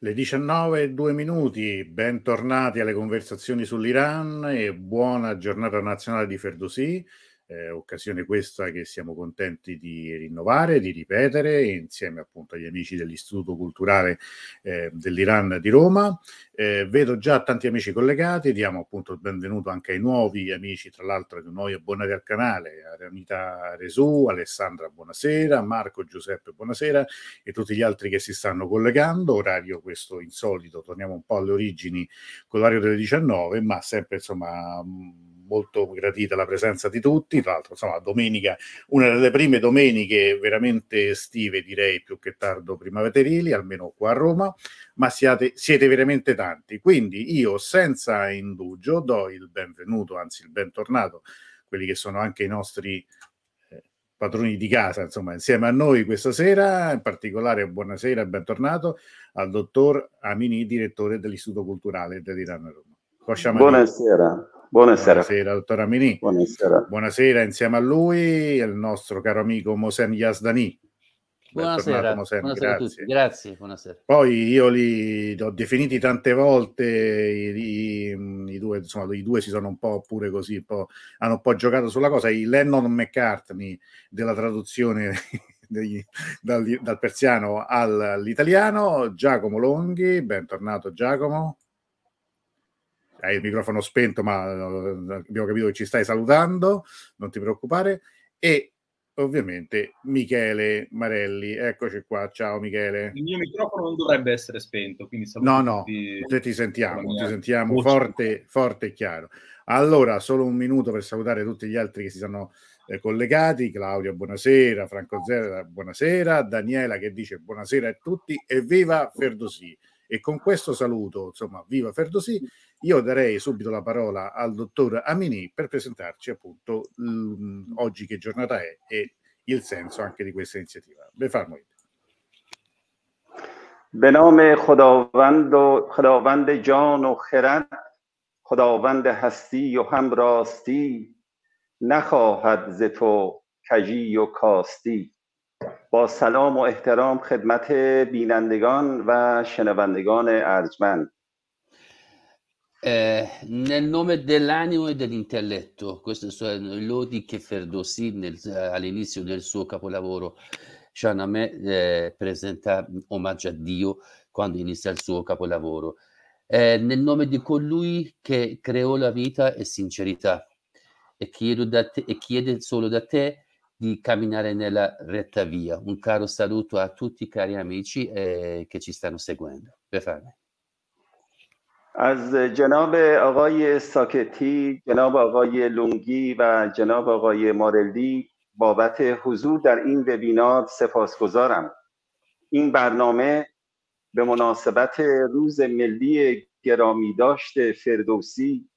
Le 19 e 2 minuti, bentornati alle conversazioni sull'Iran e buona giornata nazionale di Ferdowsi eh, occasione questa che siamo contenti di rinnovare, di ripetere insieme appunto agli amici dell'Istituto Culturale eh, dell'Iran di Roma. Eh, vedo già tanti amici collegati, diamo appunto il benvenuto anche ai nuovi amici, tra l'altro nuovi abbonati al canale, Aramita Resù, Alessandra buonasera, Marco Giuseppe buonasera e tutti gli altri che si stanno collegando, orario questo insolito, torniamo un po' alle origini con l'orario delle 19, ma sempre insomma molto gradita la presenza di tutti. Tra l'altro, insomma, domenica, una delle prime domeniche veramente estive, direi più che tardo primaverili, almeno qua a Roma, ma siate, siete veramente tanti. Quindi io, senza indugio, do il benvenuto, anzi il bentornato, quelli che sono anche i nostri eh, padroni di casa, insomma, insieme a noi questa sera, in particolare buonasera e bentornato al dottor Amini, direttore dell'Istituto Culturale dell'Iran Roma. Buonasera. Buonasera. Buonasera, dottor Amini. Buonasera. Buonasera, insieme a lui il nostro caro amico Mosen Yasdani. Buonasera, Mosen, buonasera grazie. grazie. buonasera. Poi io li ho definiti tante volte, i, i, i, due, insomma, i due si sono un po' pure così, un po', hanno un po' giocato sulla cosa, i Lennon McCartney della traduzione degli, dal, dal persiano all'italiano, Giacomo Longhi, bentornato Giacomo hai il microfono spento, ma eh, abbiamo capito che ci stai salutando, non ti preoccupare. E ovviamente Michele Marelli, eccoci qua, ciao Michele. Il mio microfono non dovrebbe essere spento, quindi No, no, tutti, ti sentiamo, ti sentiamo forte, forte e chiaro. Allora, solo un minuto per salutare tutti gli altri che si sono eh, collegati, Claudio buonasera, Franco Zera buonasera, Daniela che dice buonasera a tutti e viva Ferdosi. E con questo saluto, insomma, viva Ferdosi, io darei subito la parola al dottor Amini per presentarci appunto l- oggi che giornata è e il senso anche di questa iniziativa. بفرمایید. به نام خداوند و خداوند جان و خرد خداوند هستی و هم راستی نخواهد ز تو کجی و کاستی با سلام و احترام خدمت بینندگان و شنوندگان ارجمند Eh, nel nome dell'animo e dell'intelletto, questo è lodi che Ferdowsi nel, all'inizio del suo capolavoro Shahnameh eh, presenta omaggio a Dio quando inizia il suo capolavoro. Eh, nel nome di colui che creò la vita e sincerità e, te, e chiede solo da te di camminare nella retta via. Un caro saluto a tutti i cari amici eh, che ci stanno seguendo. Befame. از جناب آقای ساکتی، جناب آقای لونگی و جناب آقای مارلدی بابت حضور در این وبینار سپاسگزارم. این برنامه به مناسبت روز ملی گرامی داشت فردوسی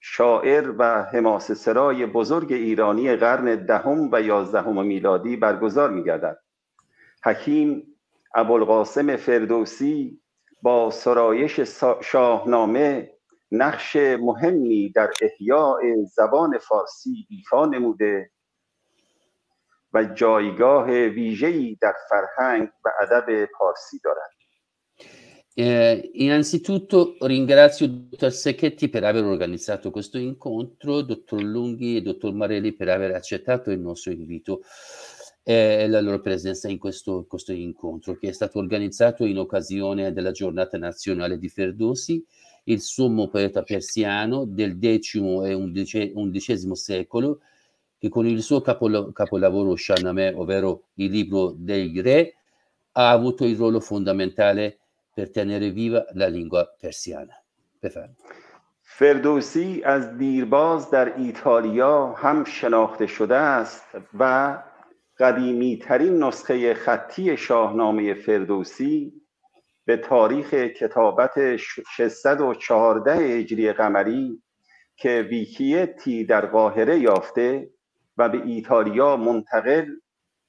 شاعر و حماس سرای بزرگ ایرانی قرن دهم و یازدهم میلادی برگزار می گردد. حکیم ابوالقاسم فردوسی با سرایش شاهنامه نقش مهمی در احیاء زبان فارسی ایفا نموده و جایگاه ویژه‌ای در فرهنگ و ادب پارسی دارد. Eh, innanzitutto ringrazio il dottor Secchetti per aver organizzato questo incontro, dottor Lunghi e dottor Marelli per aver accettato il nostro invito e la loro presenza in questo, questo, incontro che è stato organizzato in occasione della giornata nazionale di Ferdowsi, il sommo poeta persiano del X e XI secolo, che con il suo capol- capolavoro Shahnameh, ovvero il libro dei re, ha avuto il ruolo fondamentale per tenere viva la lingua persiana. فردوسی از دیرباز در ایتالیا هم شناخته شده است و قدیمی ترین نسخه خطی شاهنامه فردوسی به تاریخ کتابت 614 هجری قمری که ویکیتی در قاهره یافته و به ایتالیا منتقل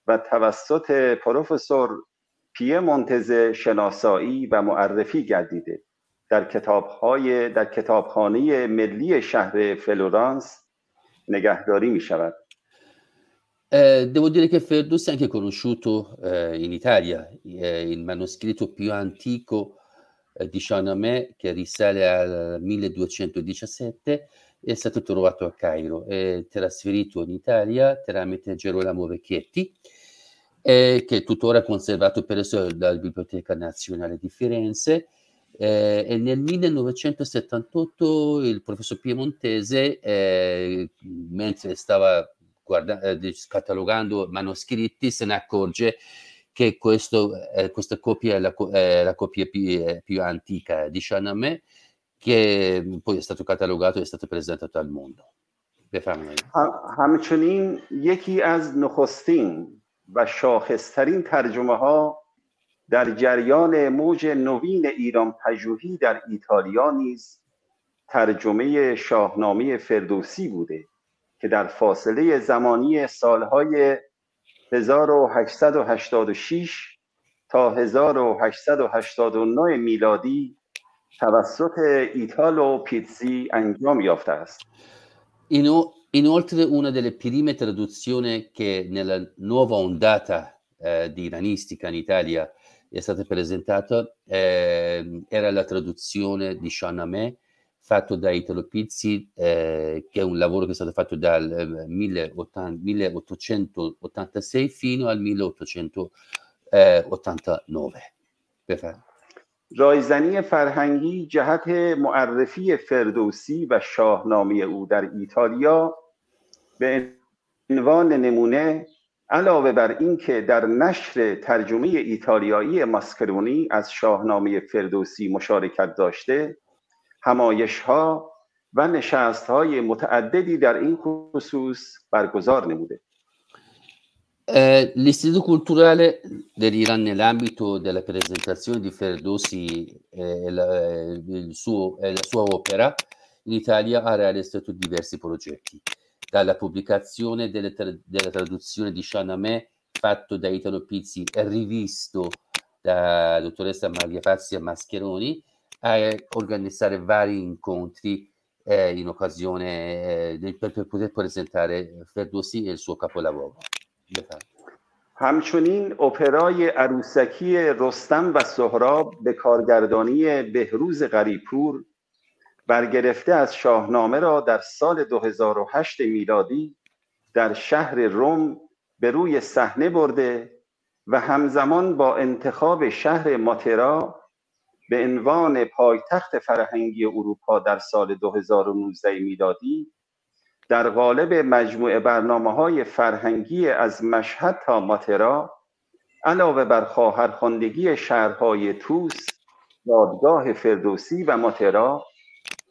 و توسط پروفسور پیه منتز شناسایی و معرفی گردیده. در کتابهای در کتابخانه ملی شهر فلورانس نگهداری می شود Eh, devo dire che Ferdus è anche conosciuto eh, in Italia, eh, il manoscritto più antico eh, di Shahnameh che risale al 1217 è stato trovato a Cairo. E trasferito in Italia tramite Gerolamo Vecchietti eh, che è tuttora conservato presso la Biblioteca Nazionale di Firenze. Eh, e nel 1978 il professor Piemontese, eh, mentre stava guarda- eh, catalogando manoscritti, se ne accorge che questo, eh, questa copia è la, è la copia più, più, antica di Shahnameh, che poi è stato catalogato e è stato presentato al mondo. بفرمایید همچنین یکی از نخستین و شاخصترین ترجمه ها در جریان موج نوین ایران پژوهی در ایتالیا نیز ترجمه شاهنامه فردوسی بوده که در فاصله زمانی سالهای 1886 تا 1889 میلادی توسط ایتالو پیتزی انجام یافته است. Inoltre una delle prime traduzioni che nella nuova ondata eh, di iranistica in Italia è stata presentata eh, era la traduzione di Shahnameh fatto da Italo Pizzi, eh, che è un lavoro che è stato fatto dal 1886 eh, fino al 1889. بفرد. رایزنی فرهنگی جهت معرفی فردوسی و شاهنامه او در ایتالیا به عنوان نمونه علاوه بر اینکه در نشر ترجمه ایتالیایی ماسکرونی از شاهنامه فردوسی مشارکت داشته همایش ها و نشست های متعددی در این خصوص برگزار نموده Eh, L'Istituto Culturale dell'Iran nell'ambito della presentazione di Ferdowsi e la, suo, la sua opera in Italia ha realizzato diversi progetti, dalla pubblicazione delle tra- della traduzione di Shahnameh fatto da Italo Pizzi e rivisto da dottoressa Maria Fazia Mascheroni a organizzare vari incontri eh, in occasione eh, per, per poter presentare Ferdowsi e il suo capolavoro. همچنین اپرای عروسکی رستم و سهراب به کارگردانی بهروز غریپور برگرفته از شاهنامه را در سال 2008 میلادی در شهر روم به روی صحنه برده و همزمان با انتخاب شهر ماترا به عنوان پایتخت فرهنگی اروپا در سال 2019 میلادی در قالب مجموعه برنامه های فرهنگی از مشهد تا ماترا علاوه بر خواهرخواندگی شهرهای توس دادگاه فردوسی و ماترا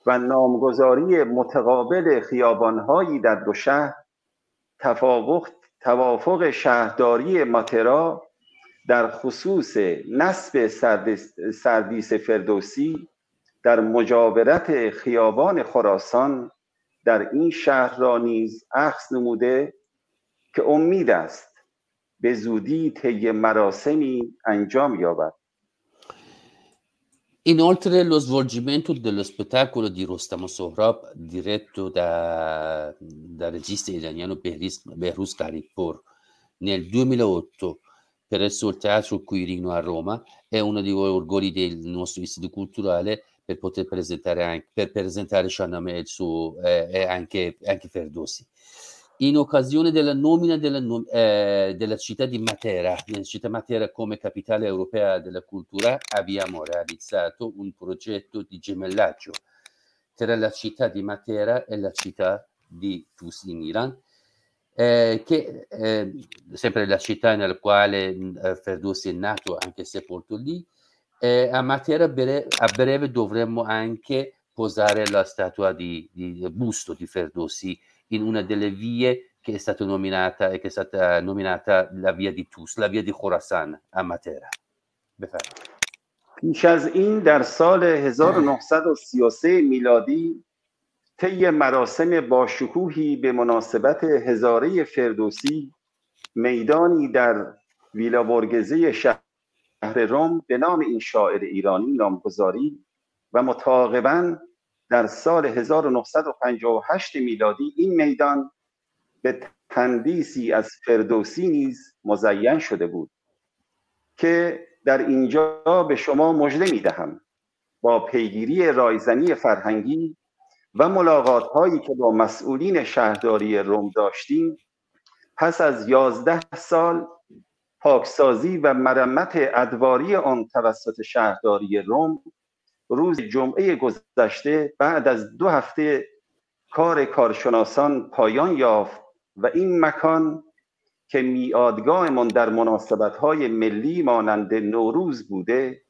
و نامگذاری متقابل خیابانهایی در دو شهر توافق توافق شهرداری ماترا در خصوص نصب سردیس فردوسی در مجاورت خیابان خراسان در این شهر را نیز عکس نموده که امید است به زودی طی مراسمی انجام یابد. Inoltre lo svolgimento dello spettacolo di Rostam Sohrab diretto da, dal regista iraniano Behruz Karipur nel 2008 presso il Teatro Quirino a Roma è uno degli orgogli del nostro istituto culturale per poter presentare anche, per presentare Shahnameh su, eh, e anche, anche Ferdowsi. In occasione della nomina della, eh, della città di Matera, nella città Matera come capitale europea della cultura, abbiamo realizzato un progetto di gemellaggio tra la città di Matera e la città di Tus in Iran, eh, che eh, sempre la città nella quale eh, Ferdowsi è nato, anche sepolto lì, eh, a Matera a breve, a breve, dovremmo anche posare la statua di, di busto di Ferdowsi in una delle vie che è stata nominata e che è stata nominata la via di Tus, la via di Khorasan a Matera. پیش از این در سال 1933 میلادی طی مراسم باشکوهی به مناسبت هزاره فردوسی میدانی در ویلا برگزه شهر روم به نام این شاعر ایرانی نامگذاری و متعاقبا در سال 1958 میلادی این میدان به تندیسی از فردوسی نیز مزین شده بود که در اینجا به شما مژده می‌دهم با پیگیری رایزنی فرهنگی و ملاقات هایی که با مسئولین شهرداری روم داشتیم پس از یازده سال پاکسازی و مرمت ادواری آن توسط شهرداری روم روز جمعه گذشته بعد از دو هفته کار کارشناسان پایان یافت و این مکان که میادگاهمان در مناسبت‌های ملی مانند نوروز بوده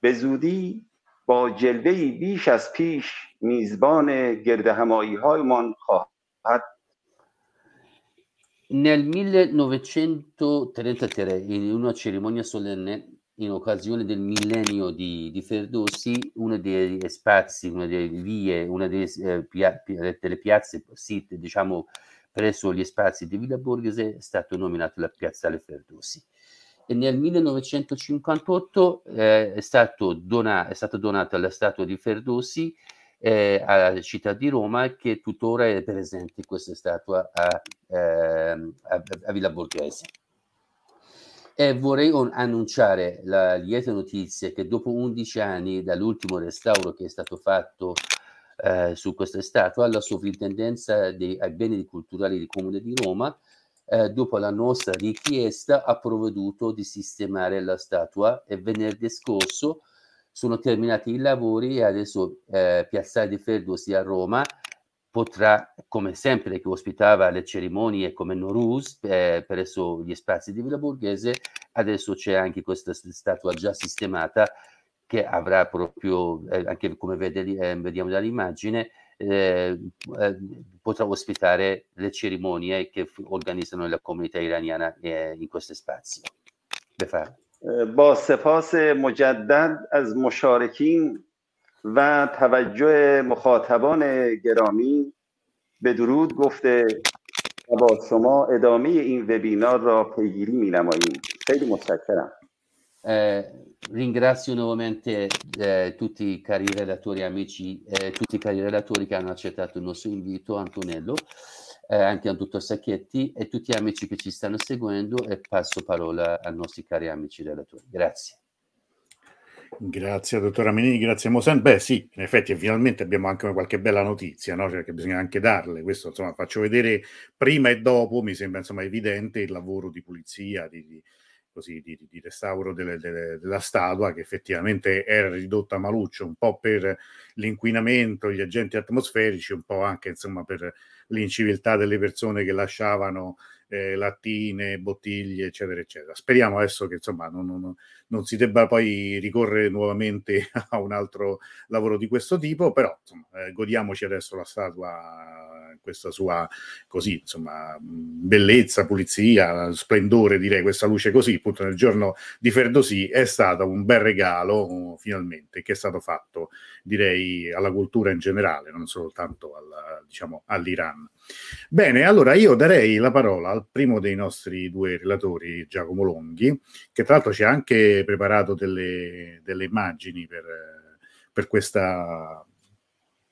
به زودی با جلوه‌ای بیش از پیش میزبان گرد همایی هایمان خواهد Nel 1933, in una cerimonia solenne, in occasione del millennio di, di Ferdowsi, uno dei spazi, una delle vie, una delle, eh, pia, delle piazze, site, diciamo, presso gli spazi di Villa Borghese è stato nominato la Piazzale Ferdowsi. Nel 1958 eh, è, stato dona- è stata donata la statua di Ferdowsi eh, alla città di Roma che tuttora è presente questa statua a, eh, a, a Villa Borghese. E vorrei annunciare la lieta notizia che dopo 11 anni dall'ultimo restauro che è stato fatto eh, su questa statua, la sovrintendenza dei beni culturali del Comune di Roma, eh, dopo la nostra richiesta, ha provveduto di sistemare la statua e venerdì scorso sono terminati i lavori e adesso eh, Piazzale di Ferdosi a Roma potrà, come sempre che ospitava le cerimonie come Norus eh, presso gli spazi di Villa Borghese, adesso c'è anche questa statua già sistemata che avrà proprio, eh, anche come vede, eh, vediamo dall'immagine, potrà ospitare le cerimonie che organizzano la comunità iraniana eh, in questi spazi. بفرمایید با سپاس مجدد از مشارکین و توجه مخاطبان گرامی به درود گفته و با شما ادامه این وبینار را پیگیری می نماییم خیلی متشکرم Eh, ringrazio nuovamente eh, tutti i cari relatori amici, eh, tutti i cari relatori che hanno accettato il nostro invito, Antonello, anche a dottor Sacchetti e tutti gli amici che ci stanno seguendo e passo parola ai nostri cari amici relatori. Grazie. Grazie dottora Menini, grazie Mosen. Beh sì, in effetti finalmente abbiamo anche qualche bella notizia, no? cioè, che bisogna anche darle. Questo insomma faccio vedere prima e dopo, mi sembra insomma evidente il lavoro di pulizia, di, di così, di, di restauro delle, delle, della statua che effettivamente era ridotta a maluccio un po' per l'inquinamento, gli agenti atmosferici, un po' anche insomma per l'inciviltà delle persone che lasciavano eh, lattine, bottiglie, eccetera, eccetera. Speriamo adesso che insomma non, non, non, si debba poi ricorrere nuovamente a un altro lavoro di questo tipo, però insomma, eh, godiamoci adesso la statua questa sua così, insomma, bellezza, pulizia, splendore, direi, questa luce così, appunto nel giorno di Ferdosì è stato un bel regalo finalmente che è stato fatto, direi, alla cultura in generale, non soltanto al, diciamo, all'Iran. Bene, allora io darei la parola al primo dei nostri due relatori, Giacomo Longhi, che tra l'altro ci ha preparato delle, delle immagini per, per questa,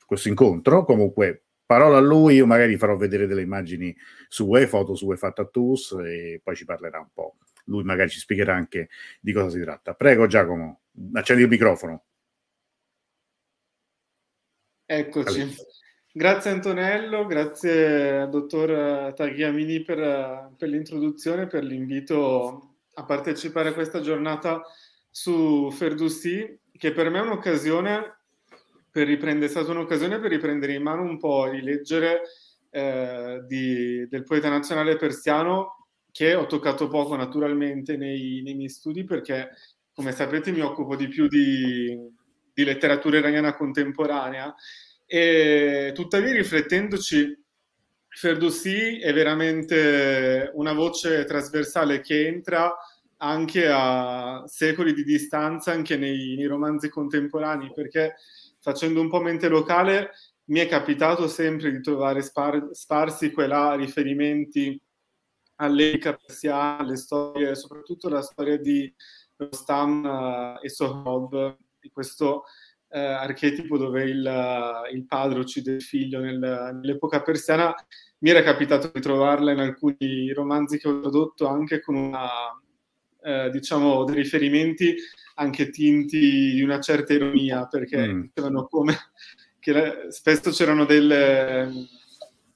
questo incontro. Comunque, parola a lui, io magari farò vedere delle immagini su foto su Tattoos e poi ci parlerà un po'. Lui magari ci spiegherà anche di cosa si tratta. Prego Giacomo, accendi il microfono. Eccoci. Allora. Grazie Antonello, grazie dottor Tagliamini per, per l'introduzione, per l'invito a partecipare a questa giornata su Ferdussi, che per me è un'occasione per riprendere, è stata un'occasione per riprendere in mano un po' e rileggere eh, di, del poeta nazionale persiano che ho toccato poco naturalmente nei, nei, miei studi perché come sapete mi occupo di più di, di letteratura iraniana contemporanea. E tuttavia riflettendoci, Ferdowsi è veramente una voce trasversale che entra anche a secoli di distanza, anche nei, nei romanzi contemporanei, perché facendo un po' mente locale mi è capitato sempre di trovare spar- sparsi qua riferimenti all'epica persiana, alle storie, soprattutto la storia di Rostam uh, e Sohrab, di questo eh, archetipo dove il, il, padre uccide il figlio nel, nell'epoca persiana, mi era capitato di trovarla in alcuni romanzi che ho tradotto anche con una, eh, diciamo, dei riferimenti anche tinti di una certa ironia, perché mm. dicevano come che spesso c'erano delle,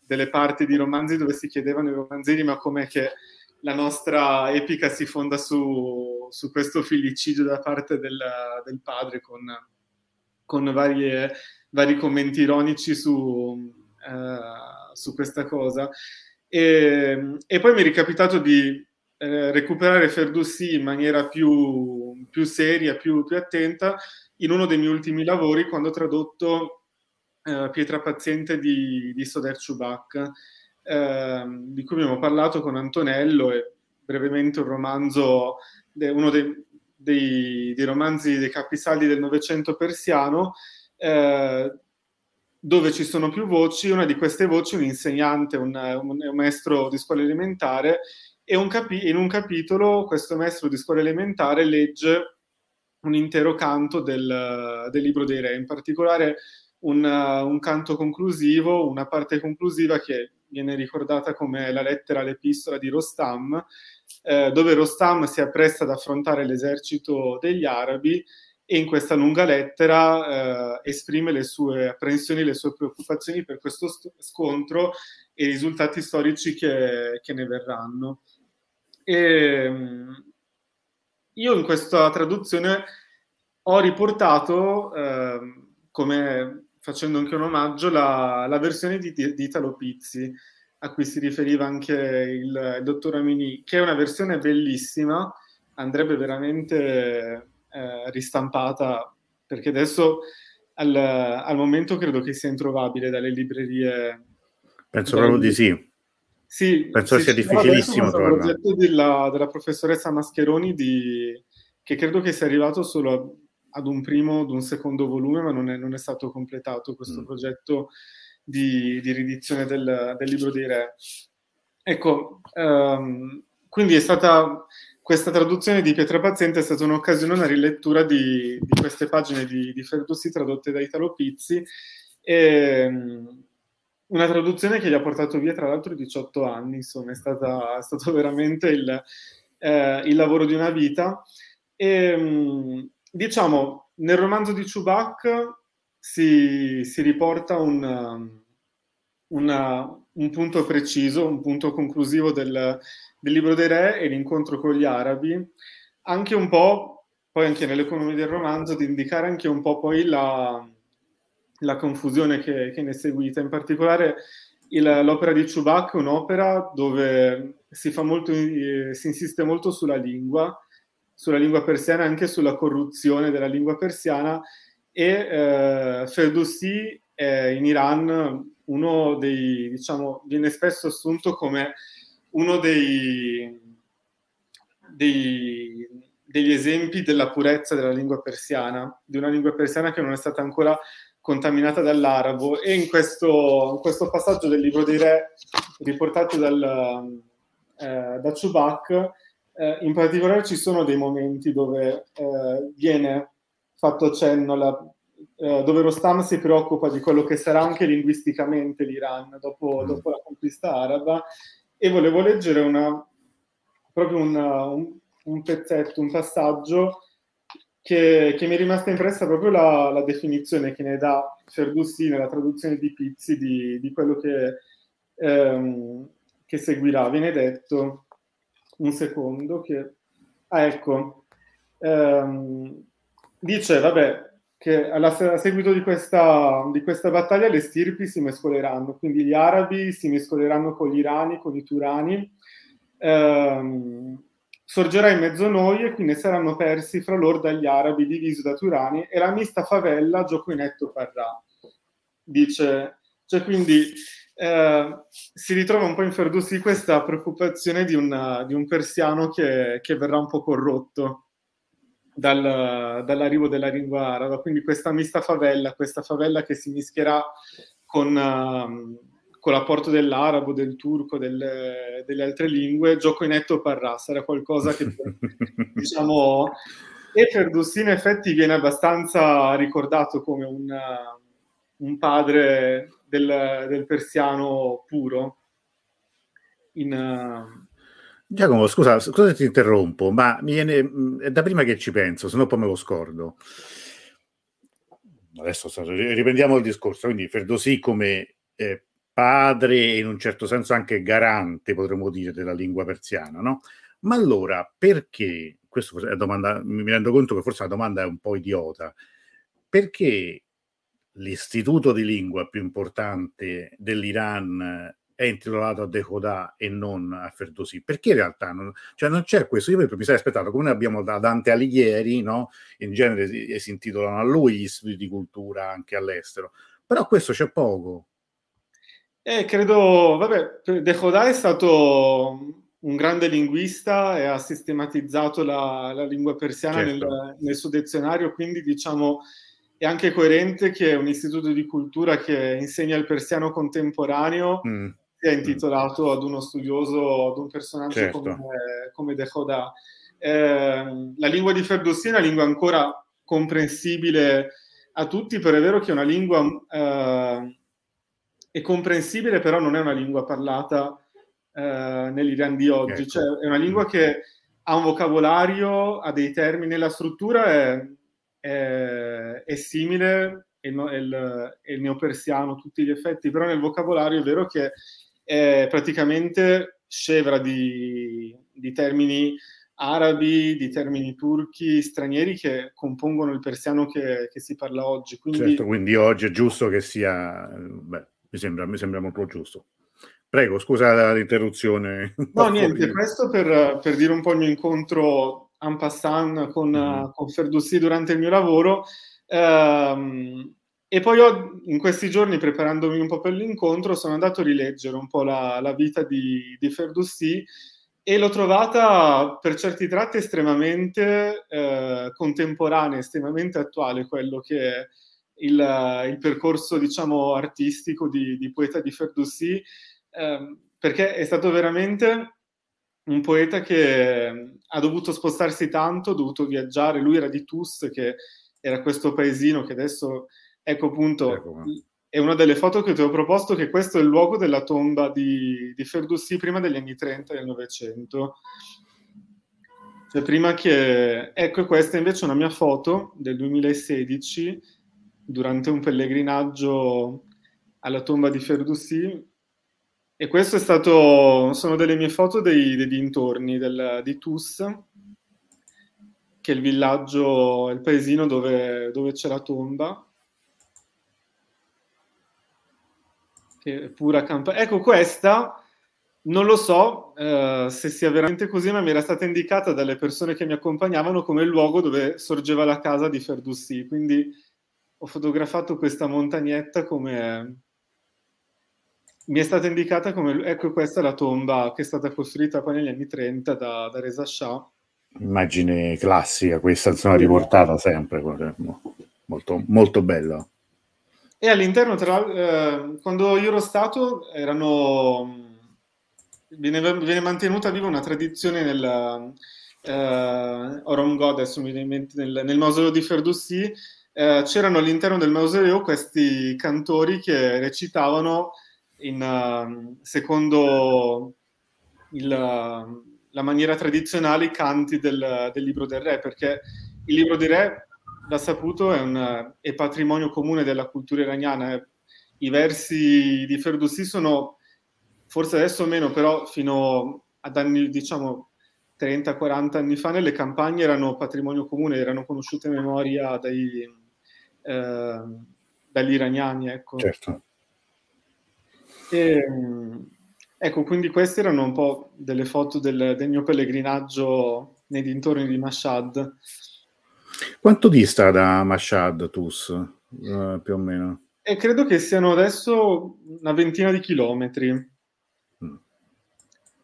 delle parti di romanzi dove si chiedevano ai romanzieri ma com'è che la nostra epica si fonda su, su questo fillicidio da parte del, del padre con, con varie, vari commenti ironici su, uh, su questa cosa. E, e, poi mi è ricapitato di eh, recuperare Ferdusi in maniera più, più seria, più, più, attenta, in uno dei miei ultimi lavori quando ho tradotto eh, Pietra Paziente di, di Soder Ciubac, eh, di cui abbiamo parlato con Antonello e brevemente un romanzo, uno dei, dei, dei romanzi dei capisaldi del Novecento persiano, eh, dove ci sono più voci, una di queste voci un insegnante, un, un, un maestro di scuola elementare, e un capi- in un capitolo questo maestro di scuola elementare legge un intero canto del, del libro dei re, in particolare un, un, canto conclusivo, una parte conclusiva che viene ricordata come la lettera all'epistola di Rostam, eh, dove Rostam si appresta ad affrontare l'esercito degli arabi e in questa lunga lettera eh, esprime le sue apprensioni, le sue preoccupazioni per questo st- scontro e i risultati storici che, che ne verranno. E, ehm, io in questa traduzione ho riportato, eh, come facendo anche un omaggio, la, la versione di, di, Italo Pizzi, a cui si riferiva anche il, il dottor Amini, che è una versione bellissima, andrebbe veramente eh, ristampata, perché adesso al, al, momento credo che sia introvabile dalle librerie. Penso proprio di sì. Sì, penso sì, sia difficilissimo trovarlo. Il progetto della, della, professoressa Mascheroni di, che credo che sia arrivato solo ad un primo, ad un secondo volume, ma non è, non è stato completato questo mm. progetto di, di riedizione del, del, libro dei re. Ecco, um, quindi è stata questa traduzione di Pietra Paziente è stata un'occasione, una rilettura di, di queste pagine di, di Ferdussi tradotte da Italo Pizzi. E, um, una traduzione che gli ha portato via tra l'altro 18 anni, insomma è, stata, è stato veramente il, eh, il, lavoro di una vita. E, mm, diciamo, nel romanzo di Chewbacca si, si riporta un, una, un, punto preciso, un punto conclusivo del, del libro dei re e l'incontro con gli arabi, anche un po', poi anche nell'economia del romanzo, di indicare anche un po' poi la la confusione che, che ne è seguita. In particolare il, l'opera di Chubak è un'opera dove si, molto, eh, si insiste molto sulla lingua, sulla lingua persiana, anche sulla corruzione della lingua persiana e eh, Ferdowsi è in Iran uno dei, diciamo, viene spesso assunto come uno dei, dei, degli esempi della purezza della lingua persiana, di una lingua persiana che non è stata ancora contaminata dall'arabo. E in questo, in questo passaggio del libro dei re riportato dal, eh, da Chubak eh, in particolare ci sono dei momenti dove eh, viene fatto cenno alla, eh, dove Rostam si preoccupa di quello che sarà anche linguisticamente l'Iran dopo, mm. dopo la conquista araba e volevo leggere una, proprio una, un, un pezzetto, un passaggio che, che mi è rimasta impressa proprio la, la, definizione che ne dà Ferdussi nella traduzione di Pizzi di, di quello che, ehm, che, seguirà. Viene detto, un secondo, che... Ah, ecco, ehm, dice, vabbè, che alla, a seguito di questa, di questa battaglia le stirpi si mescoleranno, quindi gli arabi si mescoleranno con gli irani, con i turani, ehm, sorgerà in mezzo a noi e qui ne saranno persi fra loro dagli arabi divisi da turani e la mista favella gioco inetto parrà. Dice, cioè quindi eh, si ritrova un po' in Ferdussi questa preoccupazione di, una, di un persiano che, che, verrà un po' corrotto dal, dall'arrivo della lingua araba, quindi questa mista favella, questa favella che si mischierà con... Uh, con l'apporto dell'arabo, del turco, delle, delle altre lingue, gioco in etto parrà, sarà qualcosa che diciamo... E Ferdowsi in effetti viene abbastanza ricordato come un, un padre del, del, persiano puro. In, Giacomo, scusa, scusa ti interrompo, ma mi viene, mm, è da prima che ci penso, se no poi me lo scordo. Adesso riprendiamo il discorso, quindi Ferdowsi come eh, padre e in un certo senso anche garante, potremmo dire, della lingua persiana, no? Ma allora, perché, questa è domanda, mi rendo conto che forse la domanda è un po' idiota, perché l'istituto di lingua più importante dell'Iran è intitolato a Decoda e non a Ferdowsi? Perché in realtà non, cioè non c'è questo. Io mi sarei aspettato, come noi abbiamo da Dante Alighieri, no? in genere si, si intitolano a lui gli istituti di cultura anche all'estero, però questo c'è poco. Eh, credo, vabbè, Decoda è stato un grande linguista e ha sistematizzato la, la lingua persiana certo. nel, nel, suo dizionario, quindi diciamo è anche coerente che un istituto di cultura che insegna il persiano contemporaneo mm sia intitolato ad uno studioso, ad un personaggio certo. come, come De Khoda. Eh, la lingua di Ferdowsi è una lingua ancora comprensibile a tutti, però è vero che è una lingua eh, è comprensibile, però non è una lingua parlata eh, nell'Iran di oggi, ecco. cioè è una lingua che ha un vocabolario, ha dei termini, la struttura è, è, è simile, è il, è, il, è il neopersiano a tutti gli effetti, però nel vocabolario è vero che è praticamente scevra di, di termini arabi, di termini turchi, stranieri che compongono il persiano che, che si parla oggi. Quindi... Certo, quindi oggi è giusto che sia, beh, mi sembra, mi sembra molto giusto. Prego, scusa l'interruzione. No, niente, questo per, per, dire un po' il mio incontro en passant con, mm-hmm. con Ferdussi durante il mio lavoro. Ehm, e poi ho, in questi giorni, preparandomi un po' per l'incontro, sono andato a rileggere un po' la, la vita di, di Ferdussi e l'ho trovata per certi tratti estremamente eh, contemporanea, estremamente attuale, quello che è il, il percorso, diciamo, artistico di, di poeta di Ferdussi, eh, perché è stato veramente un poeta che ha dovuto spostarsi tanto, ha dovuto viaggiare, lui era di Tus, che era questo paesino che adesso Ecco appunto, ecco. è una delle foto che ti ho proposto che questo è il luogo della tomba di, di Ferdussi prima degli anni 30 del Novecento. Cioè prima che... Ecco, questa invece è una mia foto del 2016 durante un pellegrinaggio alla tomba di Ferdussi e questo è stato, sono delle mie foto dei, dei dintorni del, di Tus, che è il villaggio, il paesino dove, dove c'è la tomba. Pura campagna. Ecco, questa non lo so eh, se sia veramente così, ma mi era stata indicata dalle persone che mi accompagnavano come il luogo dove sorgeva la casa di Ferdussi. Quindi ho fotografato questa montagnetta come mi è stata indicata come ecco questa è la tomba che è stata costruita poi negli anni 30 da, da Reza Shah. Immagine classica, questa insomma riportata sempre, molto, molto bella. E all'interno, tra, eh, quando io ero stato, erano, viene, viene mantenuta viva una tradizione nel eh, Oromgo, adesso mi viene in mente, nel, nel mausoleo di Ferdussi, eh, c'erano all'interno del mausoleo questi cantori che recitavano in, uh, secondo il, la maniera tradizionale i canti del, del libro del re, perché il libro del re da saputo è, un, è patrimonio comune della cultura iraniana. I versi di Ferdowsi sono, forse adesso meno, però fino ad anni, diciamo, 30-40 anni fa nelle campagne erano patrimonio comune, erano conosciute a memoria dai, eh, dagli iraniani. Ecco. Certo. E, ecco, quindi queste erano un po' delle foto del, del mio pellegrinaggio nei dintorni di Mashhad. Quanto dista da Mashhad Tus, uh, più o meno? E credo che siano adesso una ventina di chilometri. Mm.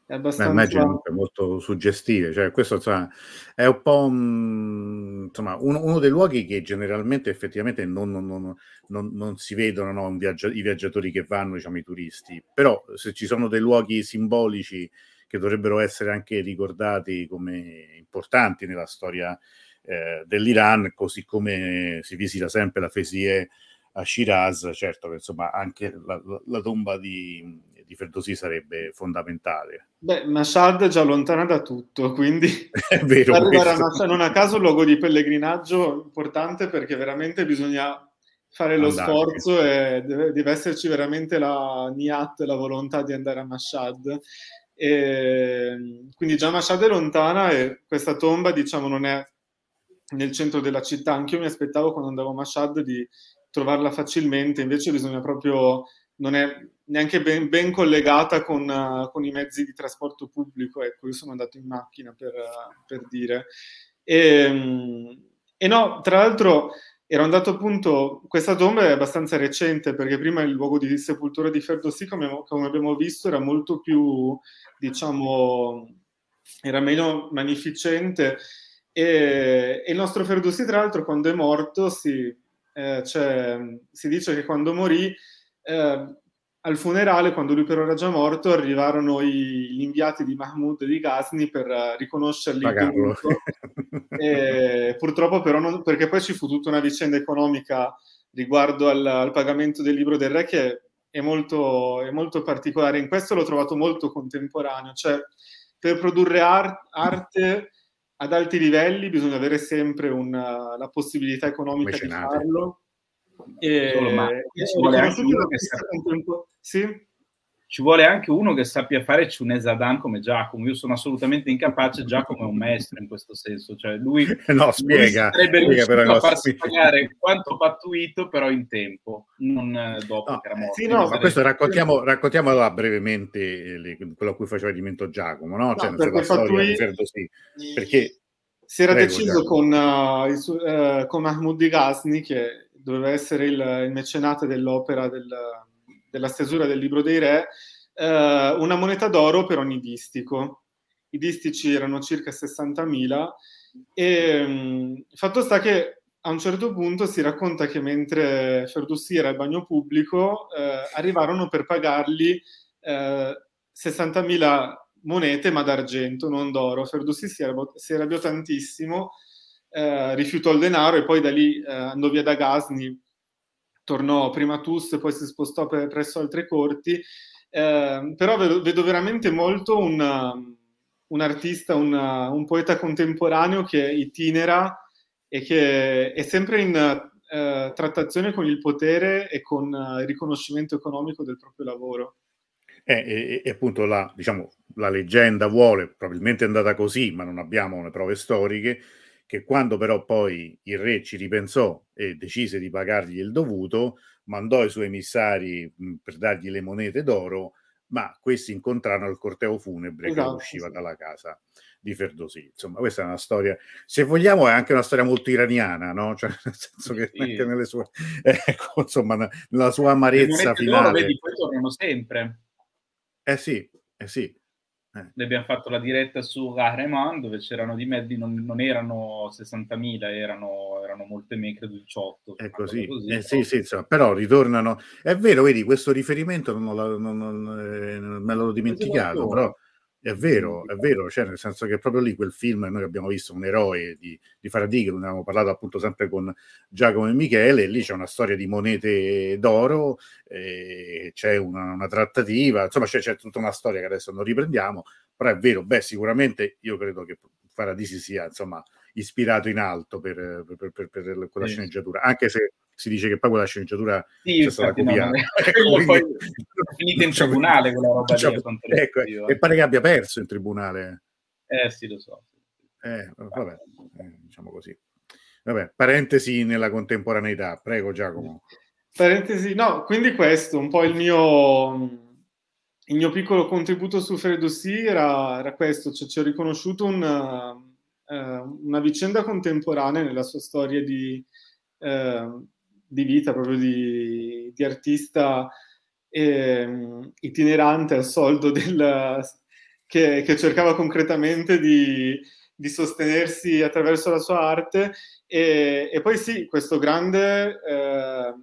È abbastanza... Beh, immagino molto suggestive, cioè questo insomma, è un po' un, insomma, uno, uno, dei luoghi che generalmente effettivamente non, non, non, non si vedono no, viaggia- i viaggiatori che vanno, diciamo i turisti, però se ci sono dei luoghi simbolici che dovrebbero essere anche ricordati come importanti nella storia eh, dell'Iran, così come si visita sempre la Fesie a Shiraz, certo che insomma anche la, la, tomba di, di Ferdowsi sarebbe fondamentale. Beh, Mashhad è già lontana da tutto, quindi è vero, arrivare a Mashhad non a caso un luogo di pellegrinaggio importante perché veramente bisogna fare lo Andare. sforzo e deve, deve esserci veramente la niat, la volontà di andare a Mashhad. E, quindi già Mashhad è lontana e questa tomba, diciamo, non è nel centro della città. Anch'io mi aspettavo quando andavo a Mashhad di trovarla facilmente, invece bisogna proprio, non è neanche ben, ben collegata con, uh, con, i mezzi di trasporto pubblico. Ecco, io sono andato in macchina per, uh, per dire. E, e no, tra l'altro ero andato appunto, questa tomba è abbastanza recente perché prima il luogo di sepoltura di Ferdowsi, come, come abbiamo visto, era molto più, diciamo, era meno magnificente e, e il nostro Ferdowsi tra l'altro quando è morto si, eh, cioè, si dice che quando morì eh, al funerale, quando lui però era già morto, arrivarono i, gli inviati di Mahmoud di Ghazni per uh, riconoscerli. e, purtroppo però, non, perché poi ci fu tutta una vicenda economica riguardo al, al pagamento del libro del re che è molto, è molto, particolare. In questo l'ho trovato molto contemporaneo, cioè per produrre art, arte ad alti livelli bisogna avere sempre una, la possibilità economica Mecenate. di farlo. E, Solo, ma e vuole anche contempo- Sì? Ci vuole anche uno che sappia fare Cunesadan come Giacomo. Io sono assolutamente incapace. Giacomo è un maestro in questo senso. Cioè, lui, No, spiega. lui sarebbe spiega riuscito a farsi pagare quanto pattuito, però in tempo, non eh, dopo No, che era morto. sì, no, Ma questo raccontiamo, raccontiamo allora brevemente eh, le- quello a cui faceva riferimento Giacomo, no? Cioè, No, perché storia Fatui- di Ferdowsi. Perché si era Prego, deciso con, uh, il su- eh, con Mahmoud di Ghazni, che doveva essere il, il mecenate dell'opera del- della stesura del libro dei re, eh, una moneta d'oro per ogni distico. I distici erano circa 60.000 e mh, fatto sta che a un certo punto si racconta che mentre Ferdussi era al bagno pubblico eh, arrivarono per pagargli eh, 60.000 monete ma d'argento, non d'oro. Ferdussi si, arrabbiò- si arrabbiò tantissimo, eh, rifiutò il denaro e poi da lì eh, andò via da Ghazni, tornò prima a Tus, poi si spostò per- presso altre corti. Eh, però vedo, vedo veramente molto un, un artista, un, un poeta contemporaneo che itinera e che è sempre in eh, trattazione con il potere e con eh, il riconoscimento economico del proprio lavoro. Eh, e, e appunto la, diciamo, la leggenda vuole, probabilmente è andata così, ma non abbiamo le prove storiche, che quando però poi il re ci ripensò e decise di pagargli il dovuto, mandò i suoi emissari mh, per dargli le monete d'oro, ma questi incontrarono il corteo funebre Esatto, che usciva sì. dalla casa di Ferdowsi. Insomma, questa è una storia, se vogliamo, è anche una storia molto iraniana, no? Cioè, nel senso che Sì. anche nelle sue, ecco, insomma, nella sua amarezza finale. vedi, poi tornano sempre. Eh sì, eh sì. Noi abbiamo fatto la diretta su Rahreman dove c'erano di mezzi, non, non erano 60.000, erano, erano molte meno, credo 18. È così, cosa eh, però- sì, sì, insomma, però ritornano. È vero, vedi, questo riferimento non, lo- non- non- eh, me l'ho dimenticato, però è vero, è vero, cioè nel senso che proprio lì quel film noi abbiamo visto un eroe di, di Faraday, che ne avevamo parlato appunto sempre con Giacomo e Michele, e lì c'è una storia di monete d'oro, eh, c'è una, una trattativa, insomma c'è, c'è tutta una storia che adesso non riprendiamo, però è vero, beh, sicuramente io credo che Faraday si sia, insomma, ispirato in alto per, per- per- per quella Sì. sceneggiatura, anche se si dice che poi quella sceneggiatura Sì, c'è stata no, copiata. non è- Ecco, poi è finita in tribunale quella roba lì, cioè, quanto ecco, e pare che abbia perso in tribunale. Eh sì, lo so. Eh, vabbè, eh, diciamo così. Vabbè, parentesi nella contemporaneità. Prego, Giacomo. Parentesi, no, quindi questo, un po' il mio, il mio piccolo contributo su Ferdowsi era, era questo, cioè ci ho riconosciuto una, eh, una vicenda contemporanea nella sua storia di, eh, di vita, proprio di, di artista eh, itinerante al soldo del, che, che cercava concretamente di, di sostenersi attraverso la sua arte. E, e poi sì, questo grande eh,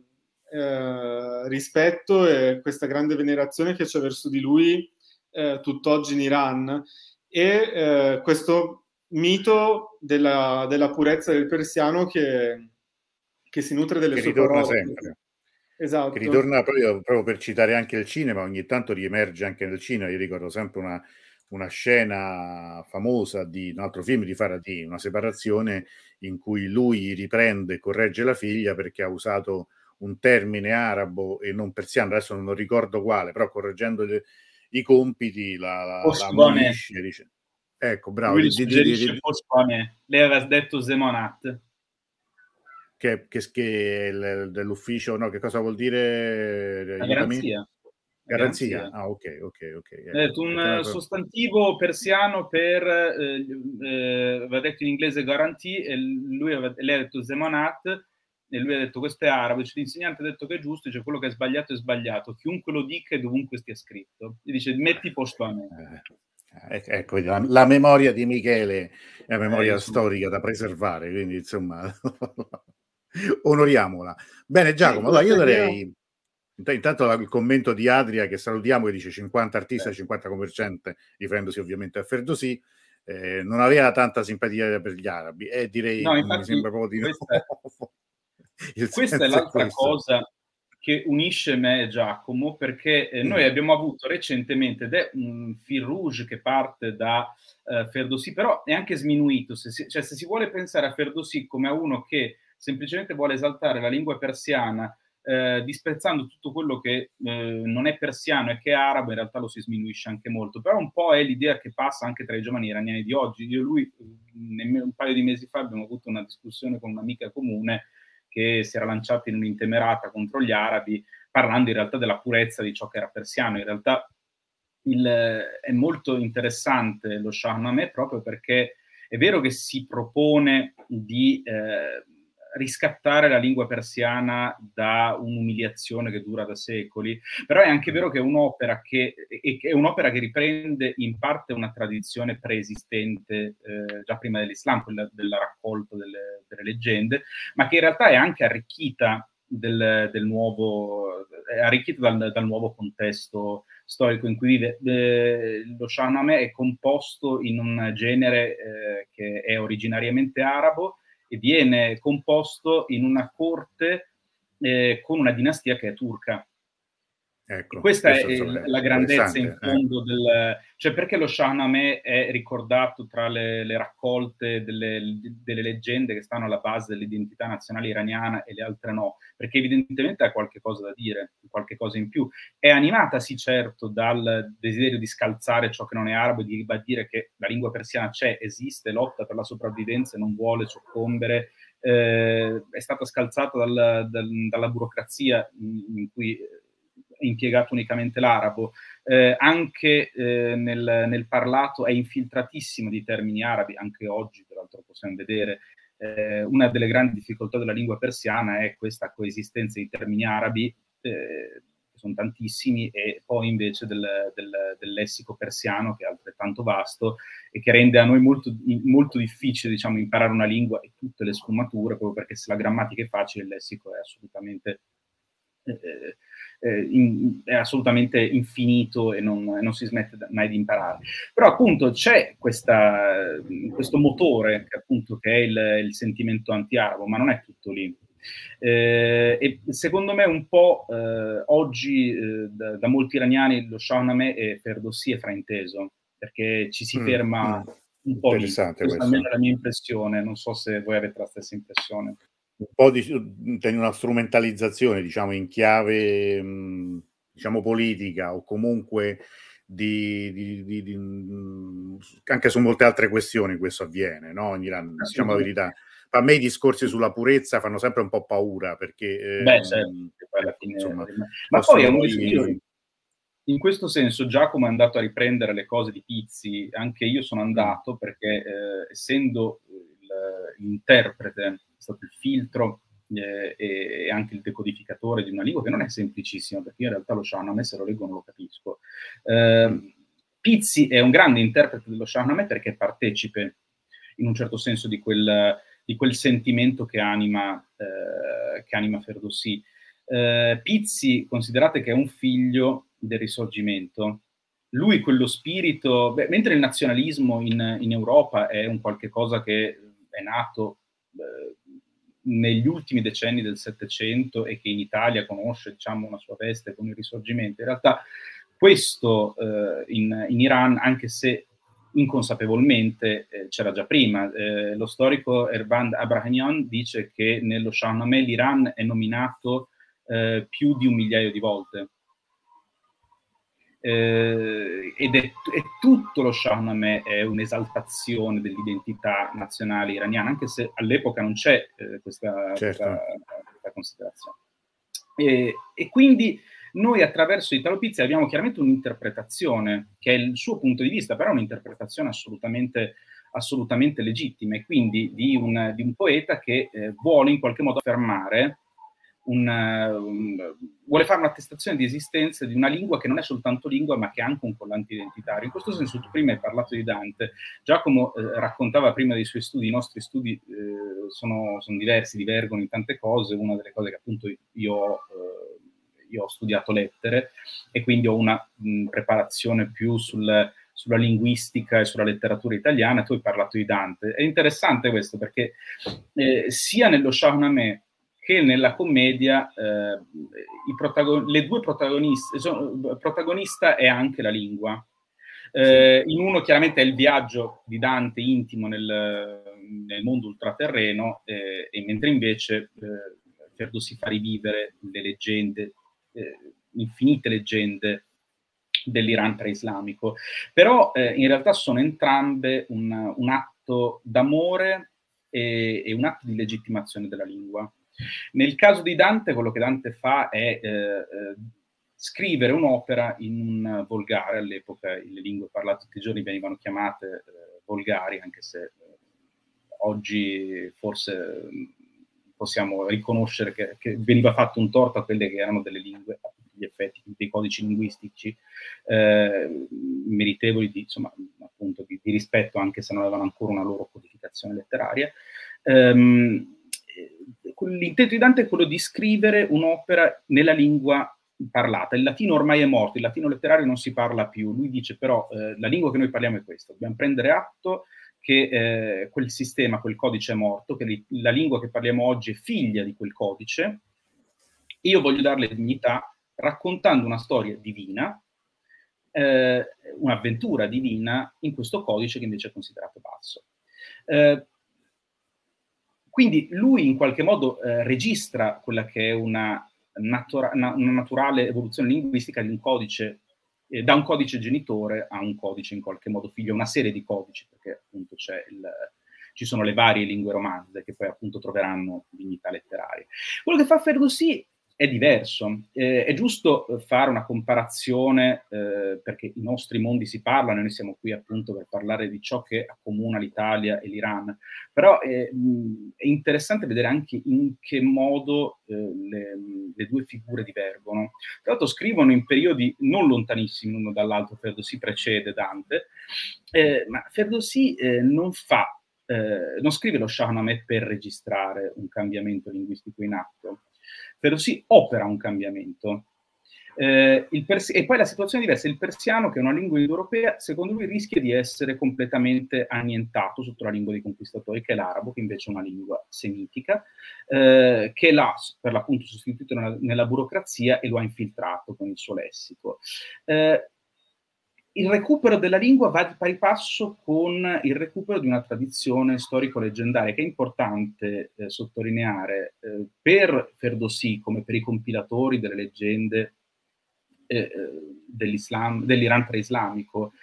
eh, rispetto e questa grande venerazione che c'è verso di lui eh, tutt'oggi in Iran. E eh, questo mito della, della purezza del persiano che, che si nutre delle Che sue ritorna parole. sempre. Esatto. Che ritorna proprio, proprio, per citare anche il cinema, ogni tanto riemerge anche nel cinema. Io ricordo sempre una, una scena famosa di un altro film di Faraday, una separazione in cui lui riprende e corregge la figlia perché ha usato un termine arabo e non persiano, adesso non ricordo quale, però correggendo le, i compiti la, la, la dice, ecco bravo, lui di, di, di, di, lei aveva detto Zemonat che, che, che dell'ufficio, no, che cosa vuol dire? La garanzia. Garanzia. garanzia. Ah, ok, ok, ok. Ecco. un sostantivo persiano per, eh, eh, aveva detto in inglese guarantee, e lui aveva, lei ha detto zemonat, e lui ha detto questo è arabo, cioè, l'insegnante ha detto che è giusto, dice quello che è sbagliato è sbagliato, chiunque lo dica e dovunque stia scritto. E dice metti posto a me. Eh, ecco, la, la, memoria di Michele è una memoria eh, storica da preservare, quindi insomma onoriamola. Bene Giacomo, allora io darei intanto il commento di Adria che salutiamo che dice 50 artisti, 50 commerciante, riferendosi ovviamente a Ferdosi. Eh, non aveva tanta simpatia per gli arabi e direi no, infatti, mi sembra proprio di questa, no. questa è l'altra questo. cosa che unisce me e Giacomo perché eh, noi mm. abbiamo avuto recentemente ed è un fil rouge che parte da eh, Ferdosi però è anche sminuito se si, cioè, se si vuole pensare a Ferdosi come a uno che semplicemente vuole esaltare la lingua persiana, eh, disprezzando tutto quello che eh, non è persiano e che è arabo, in realtà lo si sminuisce anche molto. Però un po' è l'idea che passa anche tra i giovani iraniani di oggi. Io e lui, nemmeno un paio di mesi fa, abbiamo avuto una discussione con un'amica comune che si era lanciata in un'intemerata contro gli arabi, parlando in realtà della purezza di ciò che era persiano. In realtà il, è molto interessante lo Shahnameh proprio perché è vero che si propone di... Eh, riscattare la lingua persiana da un'umiliazione che dura da secoli, però è anche vero che è un'opera che, è un'opera che riprende in parte una tradizione preesistente eh, già prima dell'Islam, quella della raccolta delle, delle, leggende, ma che in realtà è anche arricchita del, del nuovo, è arricchita dal, dal, nuovo contesto storico in cui vive. Eh, lo Shahnameh è composto in un genere eh, che è originariamente arabo, e viene composto in una corte eh, con una dinastia che è turca. Ecco, questa è la grandezza in eh. fondo eh. del... Cioè perché lo Shahnameh è ricordato tra le, le raccolte delle, delle, leggende che stanno alla base dell'identità nazionale iraniana e le altre no? Perché evidentemente ha qualche cosa da dire, qualche cosa in più. È animata sì certo dal desiderio di scalzare ciò che non è arabo e di ribadire che la lingua persiana c'è, esiste, lotta per la sopravvivenza e non vuole soccombere. Eh, è stata scalzata dal, dal, dalla burocrazia in, in cui impiegato unicamente l'arabo, eh, anche eh, nel, nel, parlato è infiltratissimo di termini arabi, anche oggi peraltro possiamo vedere. Eh, una delle grandi difficoltà della lingua persiana è questa coesistenza di termini arabi, eh, che sono tantissimi, e poi invece del, del, del, lessico persiano, che è altrettanto vasto e che rende a noi molto, molto difficile diciamo, imparare una lingua e tutte le sfumature, proprio perché se la grammatica è facile, il lessico è assolutamente eh, eh, in, è assolutamente infinito e non, non, si smette mai di imparare. Però appunto c'è questa, questo motore che appunto che è il, il sentimento anti-arabo, ma non è tutto lì. Eh, e secondo me un po' eh, oggi eh, da, da, molti iraniani lo Shahnameh e Ferdowsi è frainteso, perché ci si mm, ferma mm, un po' lì. Questa è la mia impressione, non so se voi avete la stessa impressione un po' di una strumentalizzazione, diciamo, in chiave diciamo politica o comunque di, di, di, di, anche su molte altre questioni questo avviene, no? In Iran, diciamo la verità. A me i discorsi sulla purezza fanno sempre un po' paura perché... Beh, certo, poi alla fine... Insomma, ma poi noi... in questo senso Giacomo è andato a riprendere le cose di Pizzi, anche io sono andato perché eh, essendo l'interprete stato il filtro eh, e anche il decodificatore di una lingua che non è semplicissima, perché in realtà lo Shahnameh se lo leggo non lo capisco. Eh, Pizzi è un grande interprete dello Shahnameh perché partecipe in un certo senso di quel, di quel sentimento che anima, eh, che anima Ferdowsi. Eh, Pizzi, considerate che è un figlio del risorgimento, lui quello spirito, beh, mentre il nazionalismo in, in, Europa è un qualche cosa che è nato eh, negli ultimi decenni del Settecento e che in Italia conosce diciamo, una sua veste con il risorgimento. In realtà questo eh, in, in, Iran, anche se inconsapevolmente eh, c'era già prima, eh, lo storico Erband Abrahamian dice che nello Shahnameh l'Iran è nominato eh, più di un migliaio di volte eh, ed è, è, tutto lo Shahnameh è un'esaltazione dell'identità nazionale iraniana, anche se all'epoca non c'è eh, questa, certo. questa, questa, considerazione. E, e, quindi noi attraverso Italo Pizzi abbiamo chiaramente un'interpretazione che è il suo punto di vista, però è un'interpretazione assolutamente, assolutamente legittima e quindi di un, di un poeta che eh, vuole in qualche modo affermare un, un, vuole fare un'attestazione di esistenza di una lingua che non è soltanto lingua, ma che ha anche un collante identitario. In questo senso, tu prima hai parlato di Dante, Giacomo eh, raccontava prima dei suoi studi, i nostri studi eh, sono, sono, diversi, divergono in tante cose. Una delle cose che appunto io, eh, io ho studiato lettere e quindi ho una mh, preparazione più sul, sulla linguistica e sulla letteratura italiana, tu hai parlato di Dante. È interessante questo perché eh, sia nello Shahnameh che nella commedia eh, protagon- le due protagoniste, sono, protagonista è anche la lingua. Eh, in uno chiaramente è il viaggio di Dante intimo nel, nel mondo ultraterreno, eh, e mentre invece eh, Ferdowsi fa rivivere le leggende, eh, infinite leggende dell'Iran preislamico. Però eh, in realtà sono entrambe un, un atto d'amore e, e un atto di legittimazione della lingua. Nel caso di Dante, quello che Dante fa è eh, eh, scrivere un'opera in un volgare, all'epoca le lingue parlate tutti i giorni venivano chiamate eh, volgari, anche se eh, oggi forse mm, possiamo riconoscere che, che, veniva fatto un torto a quelle che erano delle lingue, a tutti gli effetti, dei codici linguistici eh, meritevoli di, insomma, appunto, di, di, rispetto, anche se non avevano ancora una loro codificazione letteraria. Um, l'intento di Dante è quello di scrivere un'opera nella lingua parlata. Il latino ormai è morto, il latino letterario non si parla più. Lui dice però eh, la lingua che noi parliamo è questa. Dobbiamo prendere atto che eh, quel sistema, quel codice è morto, che li, la lingua che parliamo oggi è figlia di quel codice. Io voglio darle dignità raccontando una storia divina, eh, un'avventura divina in questo codice che invece è considerato basso. Eh, quindi lui in qualche modo eh, registra quella che è una, natura- una, naturale evoluzione linguistica di un codice, eh, da un codice genitore a un codice in qualche modo figlio, una serie di codici, perché appunto il, ci sono le varie lingue romanze che poi appunto troveranno dignità letteraria. Quello che fa Ferdowsi è diverso. Eh, è giusto eh, fare una comparazione eh, perché i nostri mondi si parlano noi siamo qui appunto per parlare di ciò che accomuna l'Italia e l'Iran, però eh, è interessante vedere anche in che modo eh, le, le, due figure divergono. Tra l'altro scrivono in periodi non lontanissimi l'uno dall'altro, Ferdowsi precede Dante, eh, ma Ferdowsi non fa, non scrive lo Shahnameh per registrare un cambiamento linguistico in atto, però si opera un cambiamento. Eh, pers- e poi la situazione è diversa. Il persiano, che è una lingua indoeuropea, secondo lui rischia di essere completamente annientato sotto la lingua dei conquistatori, che è l'arabo, che invece è una lingua semitica, eh, che l'ha per l'appunto sostituito nella, nella, burocrazia e lo ha infiltrato con il suo lessico. Eh, il recupero della lingua va di pari passo con il recupero di una tradizione storico-leggendaria che è importante eh, sottolineare eh, per Ferdowsi come per i compilatori delle leggende eh, eh dell'Iran preislamico.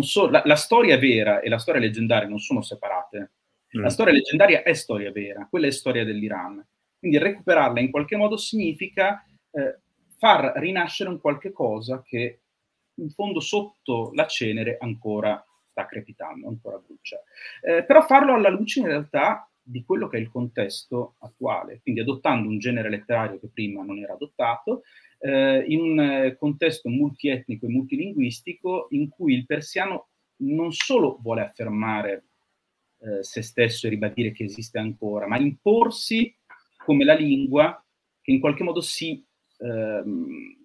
So, la, la, storia vera e la storia leggendaria non sono separate. Mm. La storia leggendaria è storia vera, quella è storia dell'Iran. Quindi recuperarla in qualche modo significa eh, far rinascere un qualche cosa che in fondo sotto la cenere ancora sta crepitando, ancora brucia. Eh, però farlo alla luce in realtà di quello che è il contesto attuale, quindi adottando un genere letterario che prima non era adottato, eh, in un eh, contesto multietnico e multilinguistico in cui il persiano non solo vuole affermare eh, se stesso e ribadire che esiste ancora, ma imporsi come la lingua che in qualche modo si, ehm,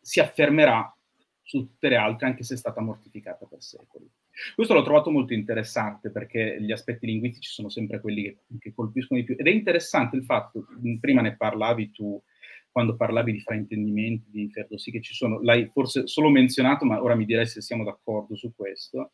si affermerà su tutte le altre, anche se è stata mortificata per secoli. Questo l'ho trovato molto interessante perché gli aspetti linguistici sono sempre quelli che, che colpiscono di più. Ed è interessante il fatto, prima ne parlavi tu, quando parlavi di fraintendimenti, di Ferdowsi, che ci sono, l'hai forse solo menzionato, ma ora mi direi se siamo d'accordo su questo.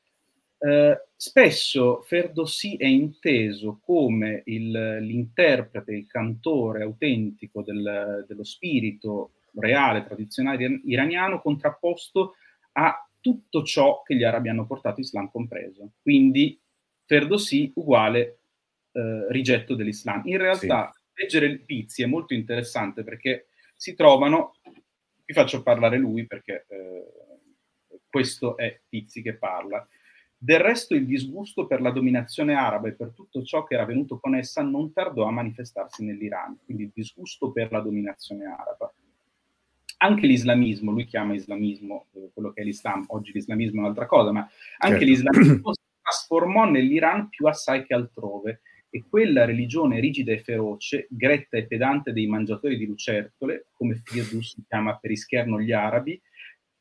Eh, spesso Ferdowsi è inteso come il, l'interprete, il cantore autentico del, dello spirito reale, tradizionale iraniano, contrapposto a tutto ciò che gli arabi hanno portato Islam compreso. Quindi Ferdowsi uguale eh, rigetto dell'Islam. In realtà sì. leggere il Pizzi è molto interessante perché si trovano, vi faccio parlare lui perché eh, questo è Pizzi che parla. Del resto il disgusto per la dominazione araba e per tutto ciò che era venuto con essa non tardò a manifestarsi nell'Iran, quindi il disgusto per la dominazione araba. Anche l'islamismo, lui chiama islamismo eh, quello che è l'Islam, oggi l'islamismo è un'altra cosa, ma anche certo. l'islamismo si trasformò nell'Iran più assai che altrove e quella religione rigida e feroce, gretta e pedante dei mangiatori di lucertole, come Firdus chiama per ischerno gli arabi,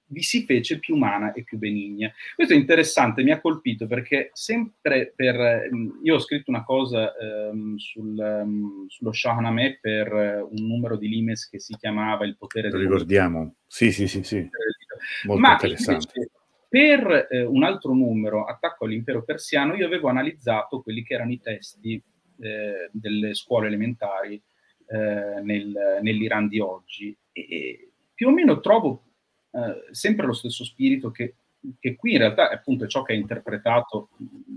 vi si fece più umana e più benigna. Questo è interessante, mi ha colpito perché sempre per... Io ho scritto una cosa um, sul, um, sullo Shahnameh per uh, un numero di limes che si chiamava Il potere del... Lo ricordiamo, sì, sì, sì, sì. Molto Ma interessante. Invece, per eh, un altro numero, Attacco all'impero persiano, io avevo analizzato quelli che erano i testi eh, delle scuole elementari eh, nel, nell'Iran di oggi e, più o meno trovo eh, sempre lo stesso spirito che, che, qui in realtà è appunto ciò che ha interpretato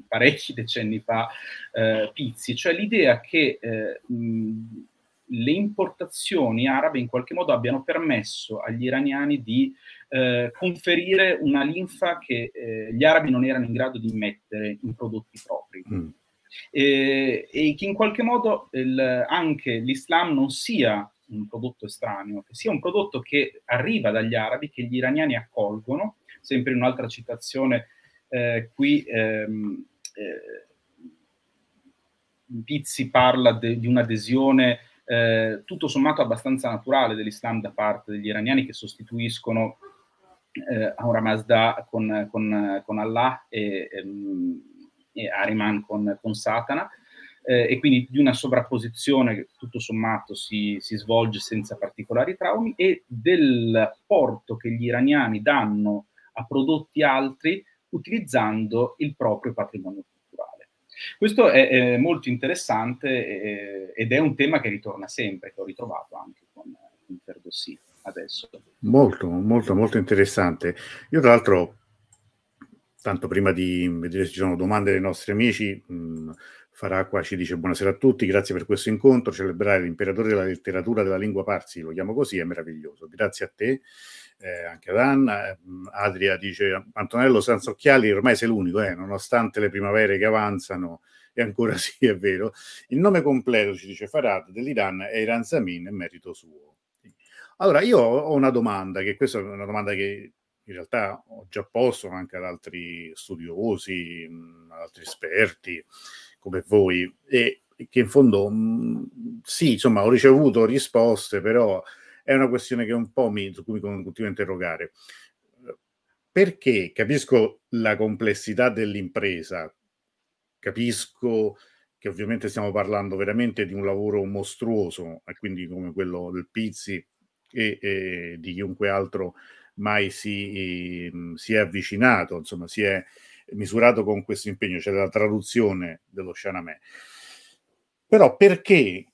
parecchi decenni fa eh, Pizzi, cioè l'idea che eh, mh, le importazioni arabe in qualche modo abbiano permesso agli iraniani di eh, conferire una linfa che eh, gli arabi non erano in grado di mettere in prodotti propri. Mm. E, e, che in qualche modo il, anche l'Islam non sia un prodotto estraneo, che sia un prodotto che arriva dagli arabi, che gli iraniani accolgono. Sempre in un'altra citazione, eh, qui ehm, eh, Pizzi parla de, di un'adesione eh, tutto sommato abbastanza naturale dell'Islam da parte degli iraniani che sostituiscono eh, Aura Mazda con, con, con Allah e, ehm, e Ariman con, con Satana. Eh, e quindi di una sovrapposizione che tutto sommato si, si, svolge senza particolari traumi e del porto che gli iraniani danno a prodotti altri utilizzando il proprio patrimonio culturale. Questo è, è molto interessante eh, ed è un tema che ritorna sempre, che ho ritrovato anche con, con Ferdowsi adesso. Molto, molto, molto interessante. Io tra l'altro, tanto prima di vedere se ci sono domande dei nostri amici, mh, Faracqua ci dice buonasera a tutti, grazie per questo incontro, celebrare l'imperatore della letteratura della lingua parsi, lo chiamo così, è meraviglioso. Grazie a te, eh, anche ad Anna. Adria dice Antonello senza occhiali ormai sei l'unico, eh, nonostante le primavere che avanzano, e ancora sì, è vero. Il nome completo, ci dice Farad, dell'Iran è Iran Samin, è merito suo. Allora, io ho una domanda, che questa è una domanda che in realtà ho già posto anche ad altri studiosi, ad altri esperti come voi, e che in fondo sì, insomma, ho ricevuto risposte, però è una questione che un po' mi, su cui mi continuo a interrogare. Perché capisco la complessità dell'impresa, capisco che ovviamente stiamo parlando veramente di un lavoro mostruoso, e quindi come quello del Pizzi, e, e di chiunque altro mai si, si, è avvicinato, insomma, si è misurato con questo impegno, cioè la traduzione dello Shahnameh. Però perché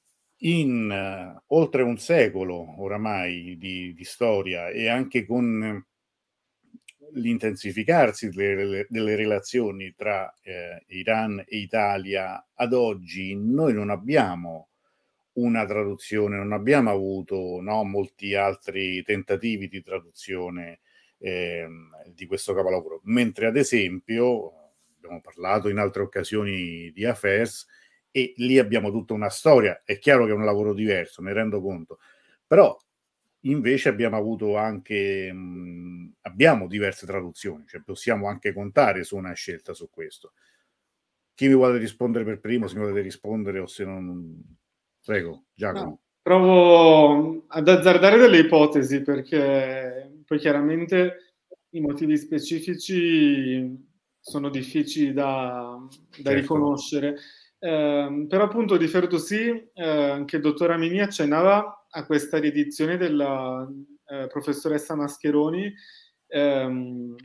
in uh, oltre un secolo oramai di, di, storia e anche con l'intensificarsi delle, delle relazioni tra eh, Iran e Italia ad oggi, noi non abbiamo una traduzione, non abbiamo avuto no, molti altri tentativi di traduzione eh, di questo capolavoro, mentre ad esempio abbiamo parlato in altre occasioni di Affairs e lì abbiamo tutta una storia, è chiaro che è un lavoro diverso, ne rendo conto, però invece abbiamo avuto anche mh, abbiamo diverse traduzioni, cioè possiamo anche contare su una scelta su questo. Chi mi vuole rispondere per primo, se mi volete rispondere o se non Prego, Giacomo. No, provo ad azzardare delle ipotesi perché poi chiaramente i motivi specifici sono difficili da, da certo. riconoscere. Eh, però appunto di Ferdowsi, eh, anche il dottor Amini accennava a questa riedizione della eh, professoressa Mascheroni, ehm,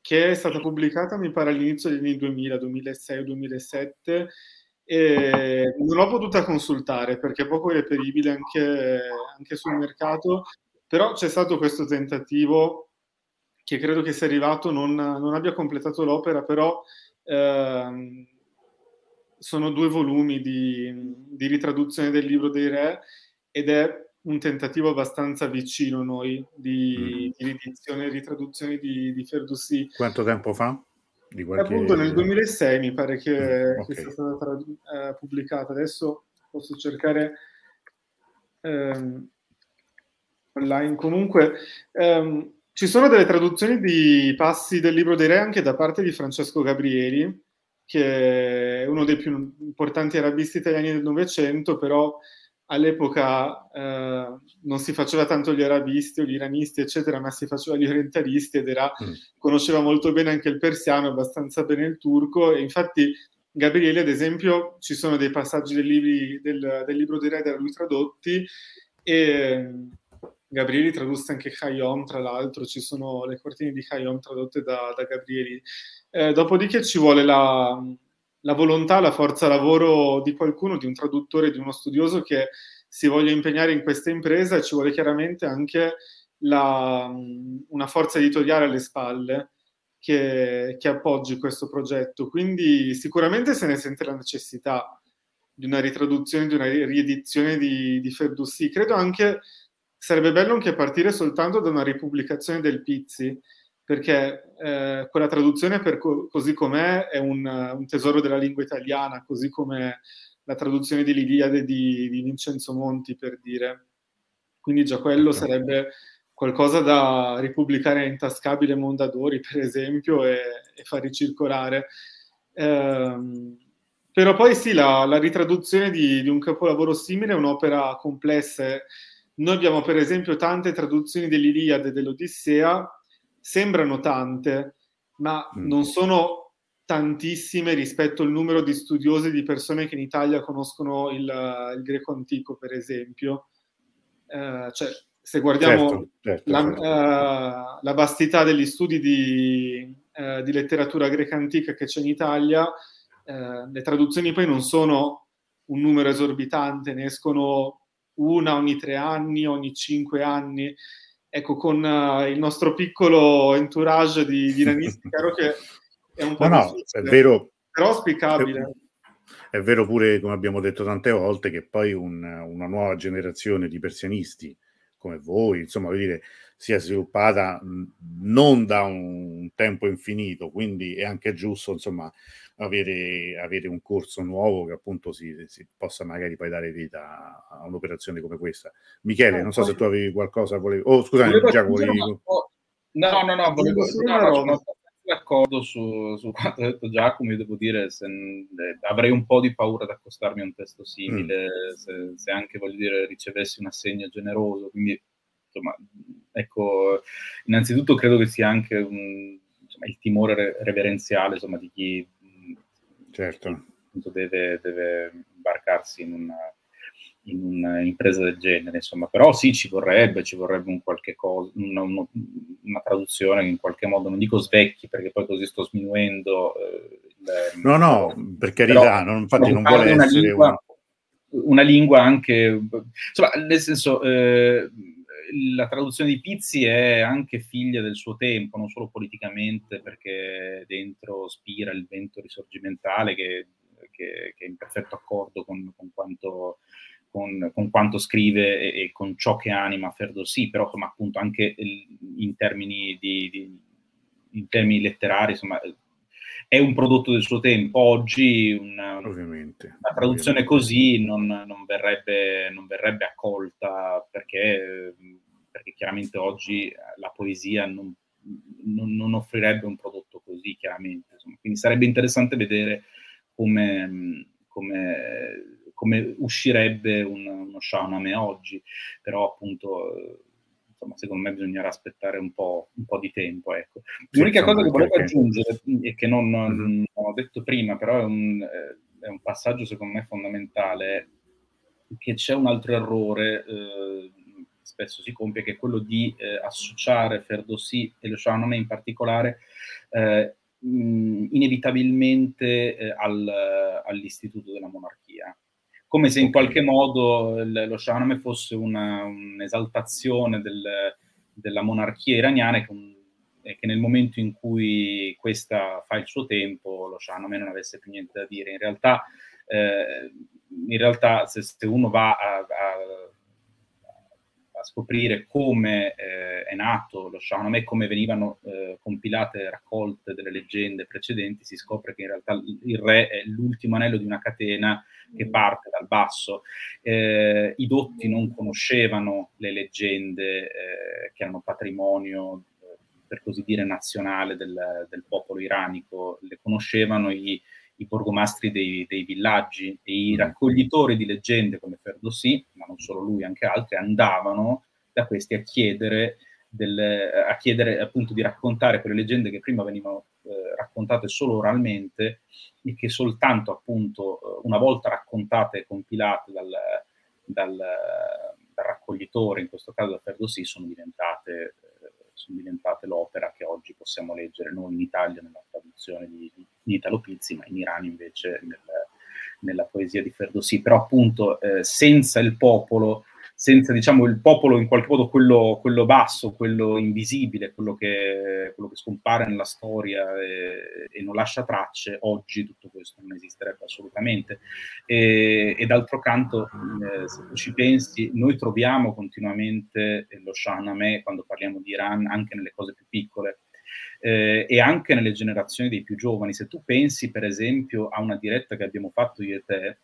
che è stata pubblicata mi pare all'inizio degli anni 2000, 2006 o 2007, e non l'ho potuta consultare perché è poco reperibile anche, anche sul mercato, però c'è stato questo tentativo che credo che sia arrivato, non, non abbia completato l'opera, però ehm, sono due volumi di, di, ritraduzione del libro dei re ed è un tentativo abbastanza vicino a noi di, mm. di riedizione e ritraduzione di, di Ferdowsi. Quanto tempo fa? Di qualche... Appunto nel 2006 mi pare che, mm, okay. sia stata eh, pubblicata. Adesso posso cercare ehm, online. Comunque, ehm, ci sono delle traduzioni di passi del libro dei re anche da parte di Francesco Gabrieli, che è uno dei più importanti arabisti italiani del Novecento, però all'epoca eh, non si faceva tanto gli arabisti o gli iranisti, eccetera, ma si faceva gli orientalisti ed era, mm. conosceva molto bene anche il persiano, abbastanza bene il turco, e infatti Gabriele, ad esempio, ci sono dei passaggi del, libri, del, del libro dei re da lui tradotti e Gabrieli tradusse anche Hayom, tra l'altro, ci sono le cortine di Hayom tradotte da, da Gabrieli. Eh, dopodiché ci vuole la, la, volontà, la forza lavoro di qualcuno, di un traduttore, di uno studioso che si voglia impegnare in questa impresa ci vuole chiaramente anche la, una forza editoriale alle spalle che, che appoggi questo progetto. Quindi sicuramente se ne sente la necessità di una ritraduzione, di una riedizione di, di Ferdussi. Credo anche sarebbe bello anche partire soltanto da una ripubblicazione del Pizzi, perché eh, quella traduzione per co- così com'è è un, un, tesoro della lingua italiana, così come la traduzione di l'Iliade di, di Vincenzo Monti, per dire. Quindi già quello sarebbe qualcosa da ripubblicare in Tascabile Mondadori, per esempio, e, e far ricircolare. Eh, però poi sì, la, la ritraduzione di, di, un capolavoro simile è un'opera complessa noi abbiamo per esempio tante traduzioni dell'Iliade e dell'Odissea, sembrano tante, ma mm. non sono tantissime rispetto al numero di studiosi di persone che in Italia conoscono il, il greco antico, per esempio. Uh, cioè, se guardiamo certo, certo, la, certo. Uh, la, vastità degli studi di, uh, di, letteratura greca antica che c'è in Italia, le traduzioni poi non sono un numero esorbitante, ne escono una ogni tre anni, ogni cinque anni. Ecco, con uh, il nostro piccolo entourage di, di nanisti, chiaro che è un po' no, no, è vero, però auspicabile. È, è, vero pure, come abbiamo detto tante volte, che poi un, una nuova generazione di persianisti come voi, insomma, voglio dire, si è sviluppata non da un tempo infinito, quindi è anche giusto, insomma, avere, avere un corso nuovo che appunto si, si, possa magari poi dare vita a un'operazione come questa. Michele, non so se tu avevi qualcosa, volevi... Oh, scusami, volevo Giacomo, volevi... No, no, no, volevo... No, no, sono d'accordo su, su quanto ha detto Giacomo, io devo dire, se, eh, avrei un po' di paura ad accostarmi a un testo simile, mm. se, se, anche, voglio dire, ricevessi un assegno generoso, quindi, insomma, ecco, innanzitutto credo che sia anche un, insomma, il timore reverenziale, insomma, di chi certo. deve, deve imbarcarsi in una, in un'impresa del genere, insomma, però sì, ci vorrebbe, ci vorrebbe un qualche cosa, una, una, una, traduzione che in qualche modo, non dico svecchi perché poi così sto sminuendo. Eh, il, no, no, per carità, non, infatti non vuole essere lingua, una... una... lingua anche, insomma, nel senso, eh, la traduzione di Pizzi è anche figlia del suo tempo, non solo politicamente, perché dentro spira il vento risorgimentale che, che, che è in perfetto accordo con, con, quanto, con, con quanto, scrive e, e, con ciò che anima Ferdowsi, però insomma, appunto anche in termini, di, di, in termini letterari, insomma, è un prodotto del suo tempo. Oggi una, una traduzione ovviamente. così non, non, verrebbe, non, verrebbe, accolta perché, perché, chiaramente oggi la poesia non, non, offrirebbe un prodotto così, chiaramente. Insomma. Quindi sarebbe interessante vedere come, come, come uscirebbe un, uno Shahnameh oggi, però appunto insomma, secondo me bisognerà aspettare un po', un po di tempo. Ecco. L'unica cosa che volevo aggiungere e che non, non, mm-hmm. ho detto prima, però è un, è un, passaggio secondo me fondamentale, che c'è un altro errore eh, spesso si compie, che è quello di eh, associare Ferdowsi e lo Shahnameh in particolare eh, mh, inevitabilmente eh, al, all'istituto della monarchia come se in qualche modo lo Shahnameh fosse una, un'esaltazione del, della monarchia iraniana che, un, che, nel momento in cui questa fa il suo tempo lo Shahnameh non avesse più niente da dire. In realtà, eh, in realtà se, se, uno va a, a scoprire come eh, è nato lo Shahnameh, come venivano eh, compilate e raccolte delle leggende precedenti, si scopre che in realtà il re è l'ultimo anello di una catena che mm. parte dal basso. Eh, I dotti non conoscevano le leggende eh, che erano patrimonio eh, per così dire nazionale del, del popolo iranico, le conoscevano i i borgomastri dei, dei, villaggi e i mm. raccoglitori di leggende come Ferdowsi, ma non solo lui, anche altri, andavano da questi a chiedere, del, a chiedere appunto di raccontare quelle leggende che prima venivano eh, raccontate solo oralmente e che soltanto appunto eh, una volta raccontate e compilate dal, dal, dal raccoglitore, in questo caso da Ferdowsi, sono diventate sono diventate l'opera che oggi possiamo leggere noi in Italia nella traduzione di, di Italo Pizzi, ma in Iran invece nel, nella poesia di Ferdowsi. Però appunto eh, senza il popolo senza diciamo il popolo in qualche modo quello, quello basso, quello invisibile, quello che, quello che scompare nella storia e, e, non lascia tracce, oggi tutto questo non esisterebbe assolutamente. E, e d'altro canto, eh, se ci pensi, noi troviamo continuamente lo Shahnameh quando parliamo di Iran, anche nelle cose più piccole. Eh, e anche nelle generazioni dei più giovani. Se tu pensi, per esempio, a una diretta che abbiamo fatto io e te,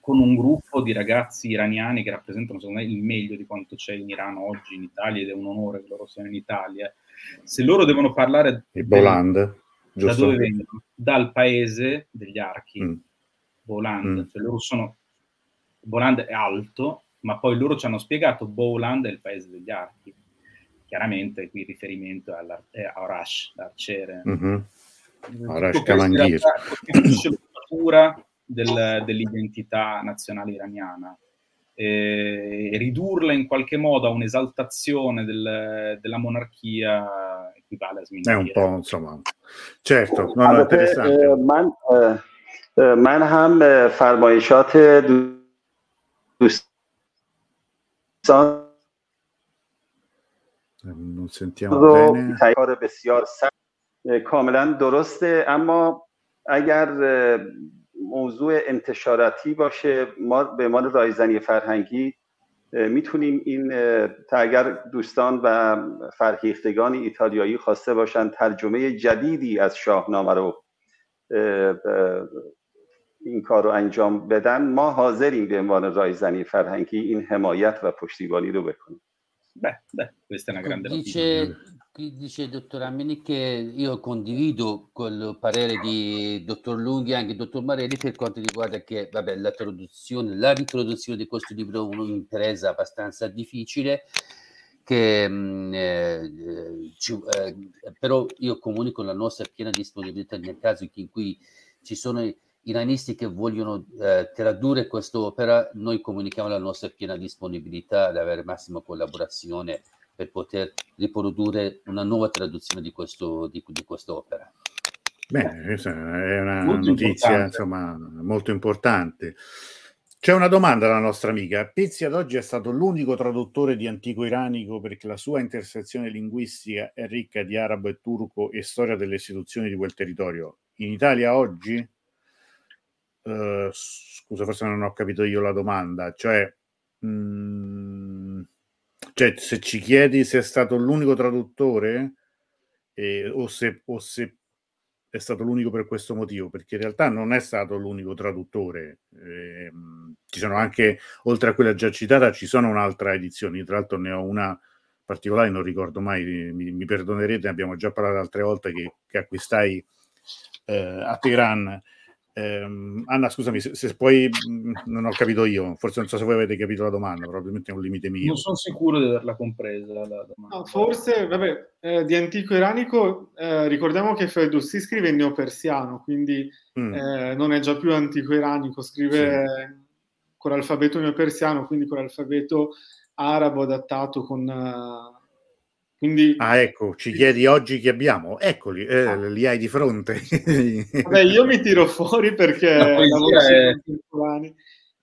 con un gruppo di ragazzi iraniani che rappresentano secondo me il meglio di quanto c'è in Iran oggi, in Italia, ed è un onore che loro siano in Italia. Se loro devono parlare... di Boland, Da dove vengono? Dal paese degli archi. Mm. Boland, mm. Cioè loro sono... Boland è alto, ma poi loro ci hanno spiegato Boland è il paese degli archi. Chiaramente qui il riferimento è a Arash, l'arciere. Mm-hmm. Arash Kamangir. Costituisce del, dell'identità nazionale iraniana. E, ridurla in qualche modo a un'esaltazione del, della monarchia equivale a sminuire. È un po' insomma, certo, non è interessante. من من هم فرمایشات دوستان non sentiamo bene کار بسیار سخت کاملا درسته اما اگر موضوع انتشاراتی باشه ما به عنوان رایزنی فرهنگی می‌تونیم این تا اگر دوستان و فرهیختگان ایتالیایی خواسته باشن ترجمه جدیدی از شاهنامه رو این کار رو انجام بدن ما حاضریم به عنوان رایزنی فرهنگی این حمایت و پشتیبانی رو بکنیم. Beh, beh, questa è una grande dice, dice il dottor Ammeni che io condivido col parere di dottor Lunghi e anche dottor Marelli per quanto riguarda che vabbè, la traduzione, la riproduzione di questo libro è un'impresa abbastanza difficile che, mm, eh, ci, eh, però io comunico la nostra piena disponibilità nel caso in cui ci sono iranisti che vogliono eh, tradurre quest'opera, noi comunichiamo la nostra piena disponibilità ad avere massima collaborazione per poter riprodurre una nuova traduzione di, questo, di, di quest'opera. Bene, questa è una molto notizia insomma, molto importante. C'è una domanda alla nostra amica. Pizzi ad oggi è stato l'unico traduttore di antico iranico perché la sua intersezione linguistica è ricca di arabo e turco e storia delle istituzioni di quel territorio. In Italia oggi? Uh, scusa, forse non ho capito io la domanda, cioè, mh, mm, cioè se ci chiedi se è stato l'unico traduttore eh, o, se, o, se, è stato l'unico per questo motivo, perché in realtà non è stato l'unico traduttore, eh, ci sono anche, oltre a quella già citata, ci sono un'altra edizione, tra l'altro ne ho una particolare, non ricordo mai, mi, mi perdonerete, ne abbiamo già parlato altre volte che, che acquistai eh, a Teheran Ehm, Anna, scusami, se, se poi mm, non ho capito io, forse non so se voi avete capito la domanda, probabilmente è un limite mio. Non sono sicuro di averla compresa. La no, forse, vabbè, eh, di antico iranico eh, ricordiamo che Ferdowsi scrive in neopersiano, quindi mm. eh, non è già più antico iranico, scrive sì. con l'alfabeto neopersiano, quindi con l'alfabeto arabo adattato con uh, quindi, ah, ecco, ci chiedi oggi chi abbiamo? Eccoli, eh, ah. li hai di fronte. Vabbè, io mi tiro fuori perché la poesia, è,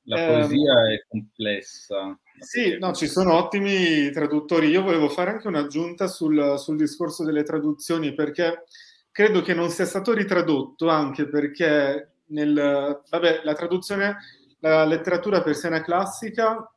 la eh, poesia è complessa. Sì, no, ci sono ottimi traduttori. Io volevo fare anche un'aggiunta sul, sul discorso delle traduzioni perché credo che non sia stato ritradotto anche perché nel, vabbè, la traduzione, la letteratura persiana classica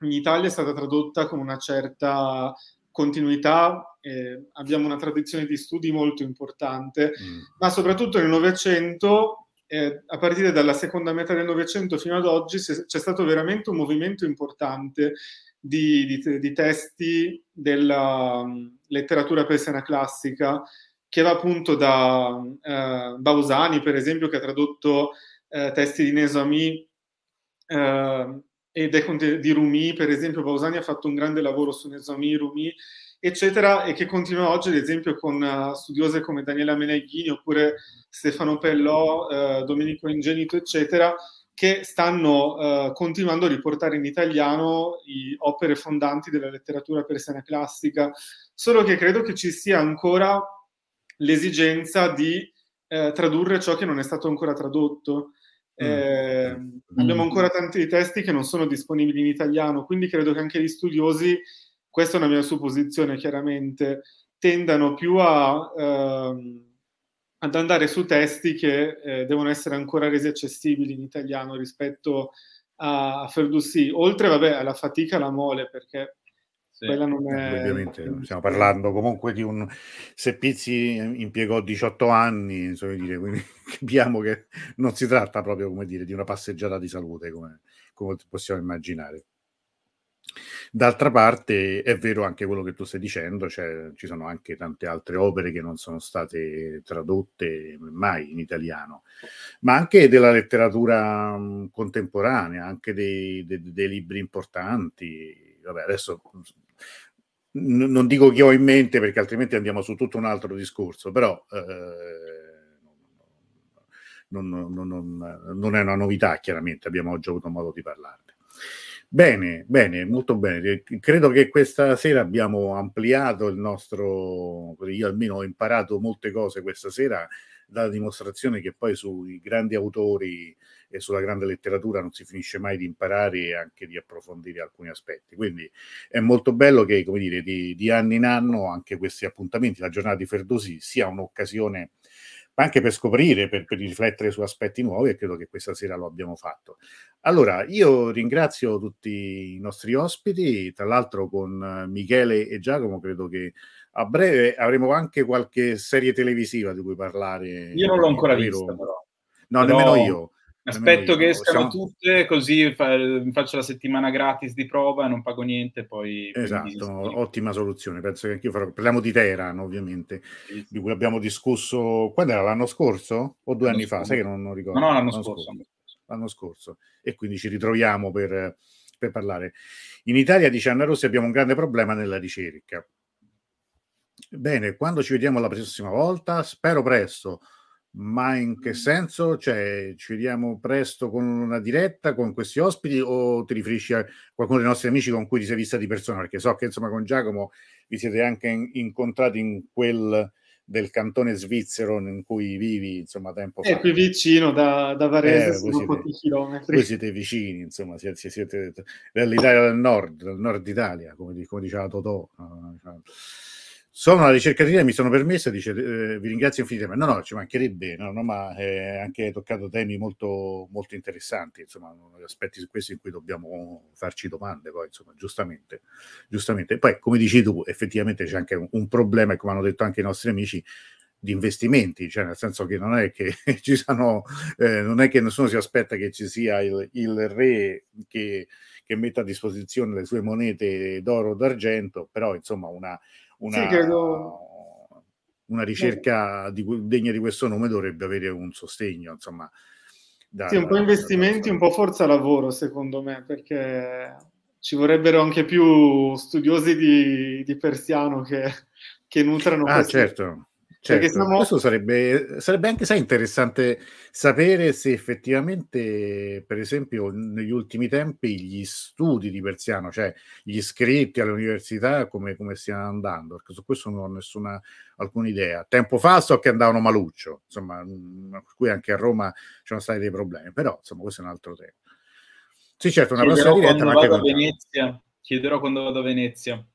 in Italia è stata tradotta con una certa continuità, eh, abbiamo una tradizione di studi molto importante, mm. ma soprattutto nel Novecento, eh, a partire dalla seconda metà del Novecento fino ad oggi, c'è stato veramente un movimento importante di, di, di testi della um, letteratura persiana classica, che va appunto da uh, Bausani, per esempio, che ha tradotto uh, testi di Nesami, uh, e di Rumi, per esempio, Bausani ha fatto un grande lavoro su Nezami, Rumi, eccetera, e che continua oggi, ad esempio, con uh, studiose come Daniela Meneghini oppure Stefano Pellò, uh, Domenico Ingenito, eccetera, che stanno uh, continuando a riportare in italiano opere fondanti della letteratura persiana classica, solo che credo che ci sia ancora l'esigenza di tradurre ciò che non è stato ancora tradotto. Eh, mm. Abbiamo ancora tanti testi che non sono disponibili in italiano, quindi credo che anche gli studiosi, questa è una mia supposizione chiaramente, tendano più a, ehm, ad andare su testi che eh, devono essere ancora resi accessibili in italiano rispetto a, a Ferdussi, oltre vabbè, alla fatica alla mole, perché sì. Quella non è... Ovviamente stiamo parlando comunque di un... Se Pizzi impiegò 18 anni, insomma, dire, quindi capiamo che non si tratta proprio, come dire, di una passeggiata di salute, come, come possiamo immaginare. D'altra parte è vero anche quello che tu stai dicendo, cioè ci sono anche tante altre opere che non sono state tradotte mai in italiano, ma anche della letteratura contemporanea, anche dei, dei, dei libri importanti. Vabbè, adesso non dico che ho in mente perché altrimenti andiamo su tutto un altro discorso, però eh, non, non, non, non, è una novità, chiaramente, abbiamo già avuto modo di parlarne. Bene, bene, molto bene. Credo che questa sera abbiamo ampliato il nostro, io almeno ho imparato molte cose questa sera, dalla dimostrazione che poi sui grandi autori e sulla grande letteratura non si finisce mai di imparare e anche di approfondire alcuni aspetti. Quindi è molto bello che, come dire, di, di anno in anno anche questi appuntamenti, la giornata di Ferdosi, sia un'occasione anche per scoprire, per, per, riflettere su aspetti nuovi e credo che questa sera lo abbiamo fatto. Allora, io ringrazio tutti i nostri ospiti, tra l'altro con Michele e Giacomo credo che a breve avremo anche qualche serie televisiva di cui parlare. Io non l'ho ancora vista però. No, però... nemmeno io. Aspetto che escano siamo... tutte, così fa, faccio la settimana gratis di prova e non pago niente. Poi esatto, ottima soluzione. Penso che anch'io farò. Parliamo di Teheran, ovviamente, sì. di cui abbiamo discusso quando era l'anno scorso o due l'anno anni scorso. fa? Sai che non, non ricordo. No, no, l'anno, l'anno scorso. scorso. L'anno scorso. E quindi ci ritroviamo per, per parlare. In Italia, dice Anna Rossi, abbiamo un grande problema nella ricerca. Bene, quando ci vediamo la prossima volta, spero presto ma in che senso? Cioè, ci vediamo presto con una diretta con questi ospiti o ti riferisci a qualcuno dei nostri amici con cui ti sei vista di persona? Perché so che insomma con Giacomo vi siete anche in, incontrati in quel del cantone svizzero in cui vivi, insomma, tempo fa. È qui vicino, da, da Varese, eh, sono siete, pochi chilometri. Voi siete vicini, insomma, siete, siete dell'Italia del nord, del nord Italia, come, come diceva Totò. No? Sono una ricercatrice, mi sono permessa, dice, eh, vi ringrazio infinitamente. No, no, ci mancherebbe, no, no, ma eh, anche toccato temi molto, molto interessanti, insomma, aspetti su questi in cui dobbiamo farci domande, poi, insomma, giustamente. giustamente. poi, come dici tu, effettivamente c'è anche un, un problema, come hanno detto anche i nostri amici, di investimenti, cioè nel senso che non è che ci sono, eh, non è che nessuno si aspetta che ci sia il, il re che, che metta a disposizione le sue monete d'oro o d'argento, però insomma una, una, sì, una ricerca di, degna di questo nome dovrebbe avere un sostegno, insomma, Da, sì, un po' investimenti, da, un po' forza lavoro, secondo me, perché ci vorrebbero anche più studiosi di, di persiano che, che nutrano ah, questi... certo Certo, siamo... questo sarebbe, sarebbe, anche sai, interessante sapere se effettivamente, per esempio, negli ultimi tempi gli studi di persiano, cioè gli iscritti all'università, come, come stiano andando, perché su questo non ho nessuna, alcuna idea. Tempo fa so che andavano maluccio, insomma, mm, per cui anche a Roma ci sono stati dei problemi, però insomma questo è un altro tema. Sì, certo, una prossima diretta, ma anche a Venezia, chiederò quando vado a Venezia.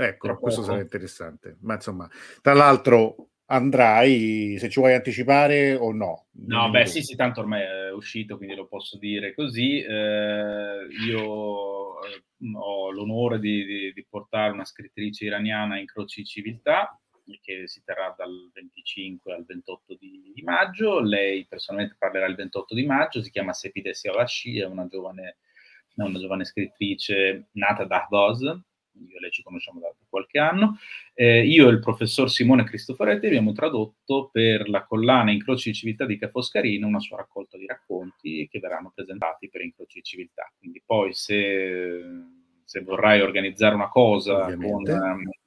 Ecco, questo sarà interessante. Ma insomma, tra l'altro andrai, se ci vuoi anticipare o no? No, beh, sì, sì, tanto ormai è uscito, quindi lo posso dire così. Eh, io eh, ho l'onore di, di, di, portare una scrittrice iraniana in Croci di Civiltà, che si terrà dal 25 al 28 di, di, maggio. Lei personalmente parlerà il 28 di maggio, si chiama Sepide Siavashi, è una giovane, una giovane scrittrice nata da Ahvaz, io e lei ci conosciamo da qualche anno. Eh, io e il professor Simone Cristoforetti abbiamo tradotto per la collana Incroci di Civiltà di Ca' Foscarino una sua raccolta di racconti che verranno presentati per Incroci di Civiltà. Quindi poi se, se vorrai organizzare una cosa con,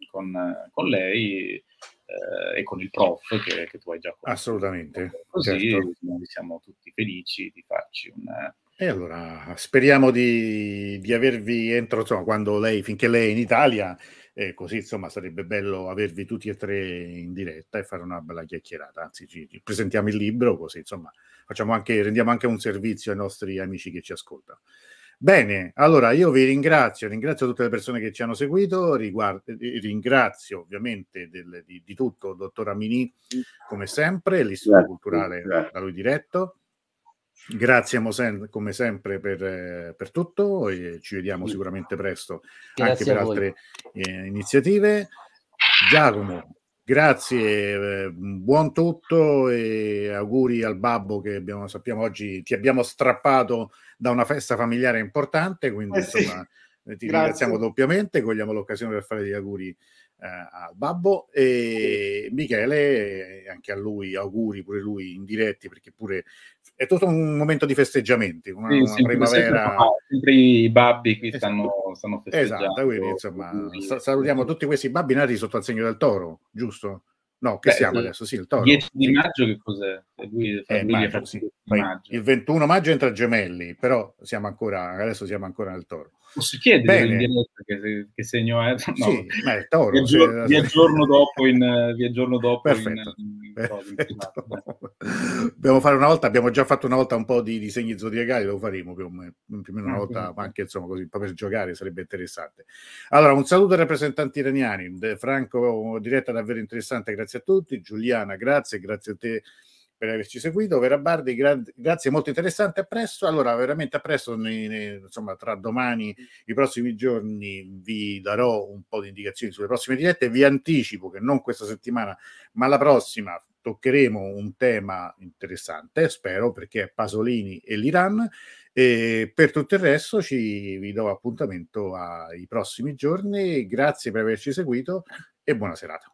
con, con, lei eh, e con il prof che, che, tu hai già conosciuto. Assolutamente. Così certo. siamo tutti felici di farci un e allora speriamo di, di avervi entro, insomma, quando lei, finché lei è in Italia, eh, così insomma sarebbe bello avervi tutti e tre in diretta e fare una bella chiacchierata. Anzi, ci, ci presentiamo il libro, così insomma facciamo anche, rendiamo anche un servizio ai nostri amici che ci ascoltano. Bene, allora io vi ringrazio, ringrazio tutte le persone che ci hanno seguito, riguardo, eh, ringrazio ovviamente del, di, di, tutto il dottor Amini, come sempre, l'Istituto Culturale da lui diretto. Grazie Mosen come sempre per, eh, per, tutto e ci vediamo sicuramente presto grazie anche per altre eh, iniziative. Giacomo, grazie, eh, buon tutto e auguri al babbo che abbiamo, sappiamo oggi ti abbiamo strappato da una festa familiare importante, quindi eh sì. insomma ti grazie. ringraziamo doppiamente, cogliamo l'occasione per fare gli auguri eh, al babbo e Michele, anche a lui auguri pure lui indiretti perché pure è tutto un momento di festeggiamenti, una, sì, una sempre, primavera. Sempre, sempre, i babbi qui stanno, stanno festeggiando. Esatto, quindi insomma salutiamo tutti questi babbi nati sotto il segno del toro, giusto? No, che Beh, siamo adesso? Sì, il toro. 10 di maggio che cos'è? Lui, eh, maggio, sì. Il 21 maggio entra Gemelli, però siamo ancora, adesso siamo ancora nel toro. Posso chiedere in diretta che, che, segno è? No, sì, ma è toro. Vi aggiorno, vi aggiorno dopo in... Vi aggiorno dopo Perfetto. In, in, Perfetto. Dobbiamo fare una volta, abbiamo già fatto una volta un po' di disegni zodiacali, lo faremo più o meno, più o meno una ah, volta, ma anche insomma così, per giocare sarebbe interessante. Allora, un saluto ai rappresentanti iraniani. Franco, diretta davvero interessante, grazie a tutti. Giuliana, grazie, grazie a te per averci seguito. Vera Bardi, gra- grazie, molto interessante. A presto. Allora, veramente a presto, ne, ne, insomma, tra domani, i prossimi giorni, vi darò un po' di indicazioni sulle prossime dirette. Vi anticipo che non questa settimana, ma la prossima toccheremo un tema interessante, spero, perché è Pasolini e l'Iran. E per tutto il resto ci vi do appuntamento ai prossimi giorni. Grazie per averci seguito e buona serata.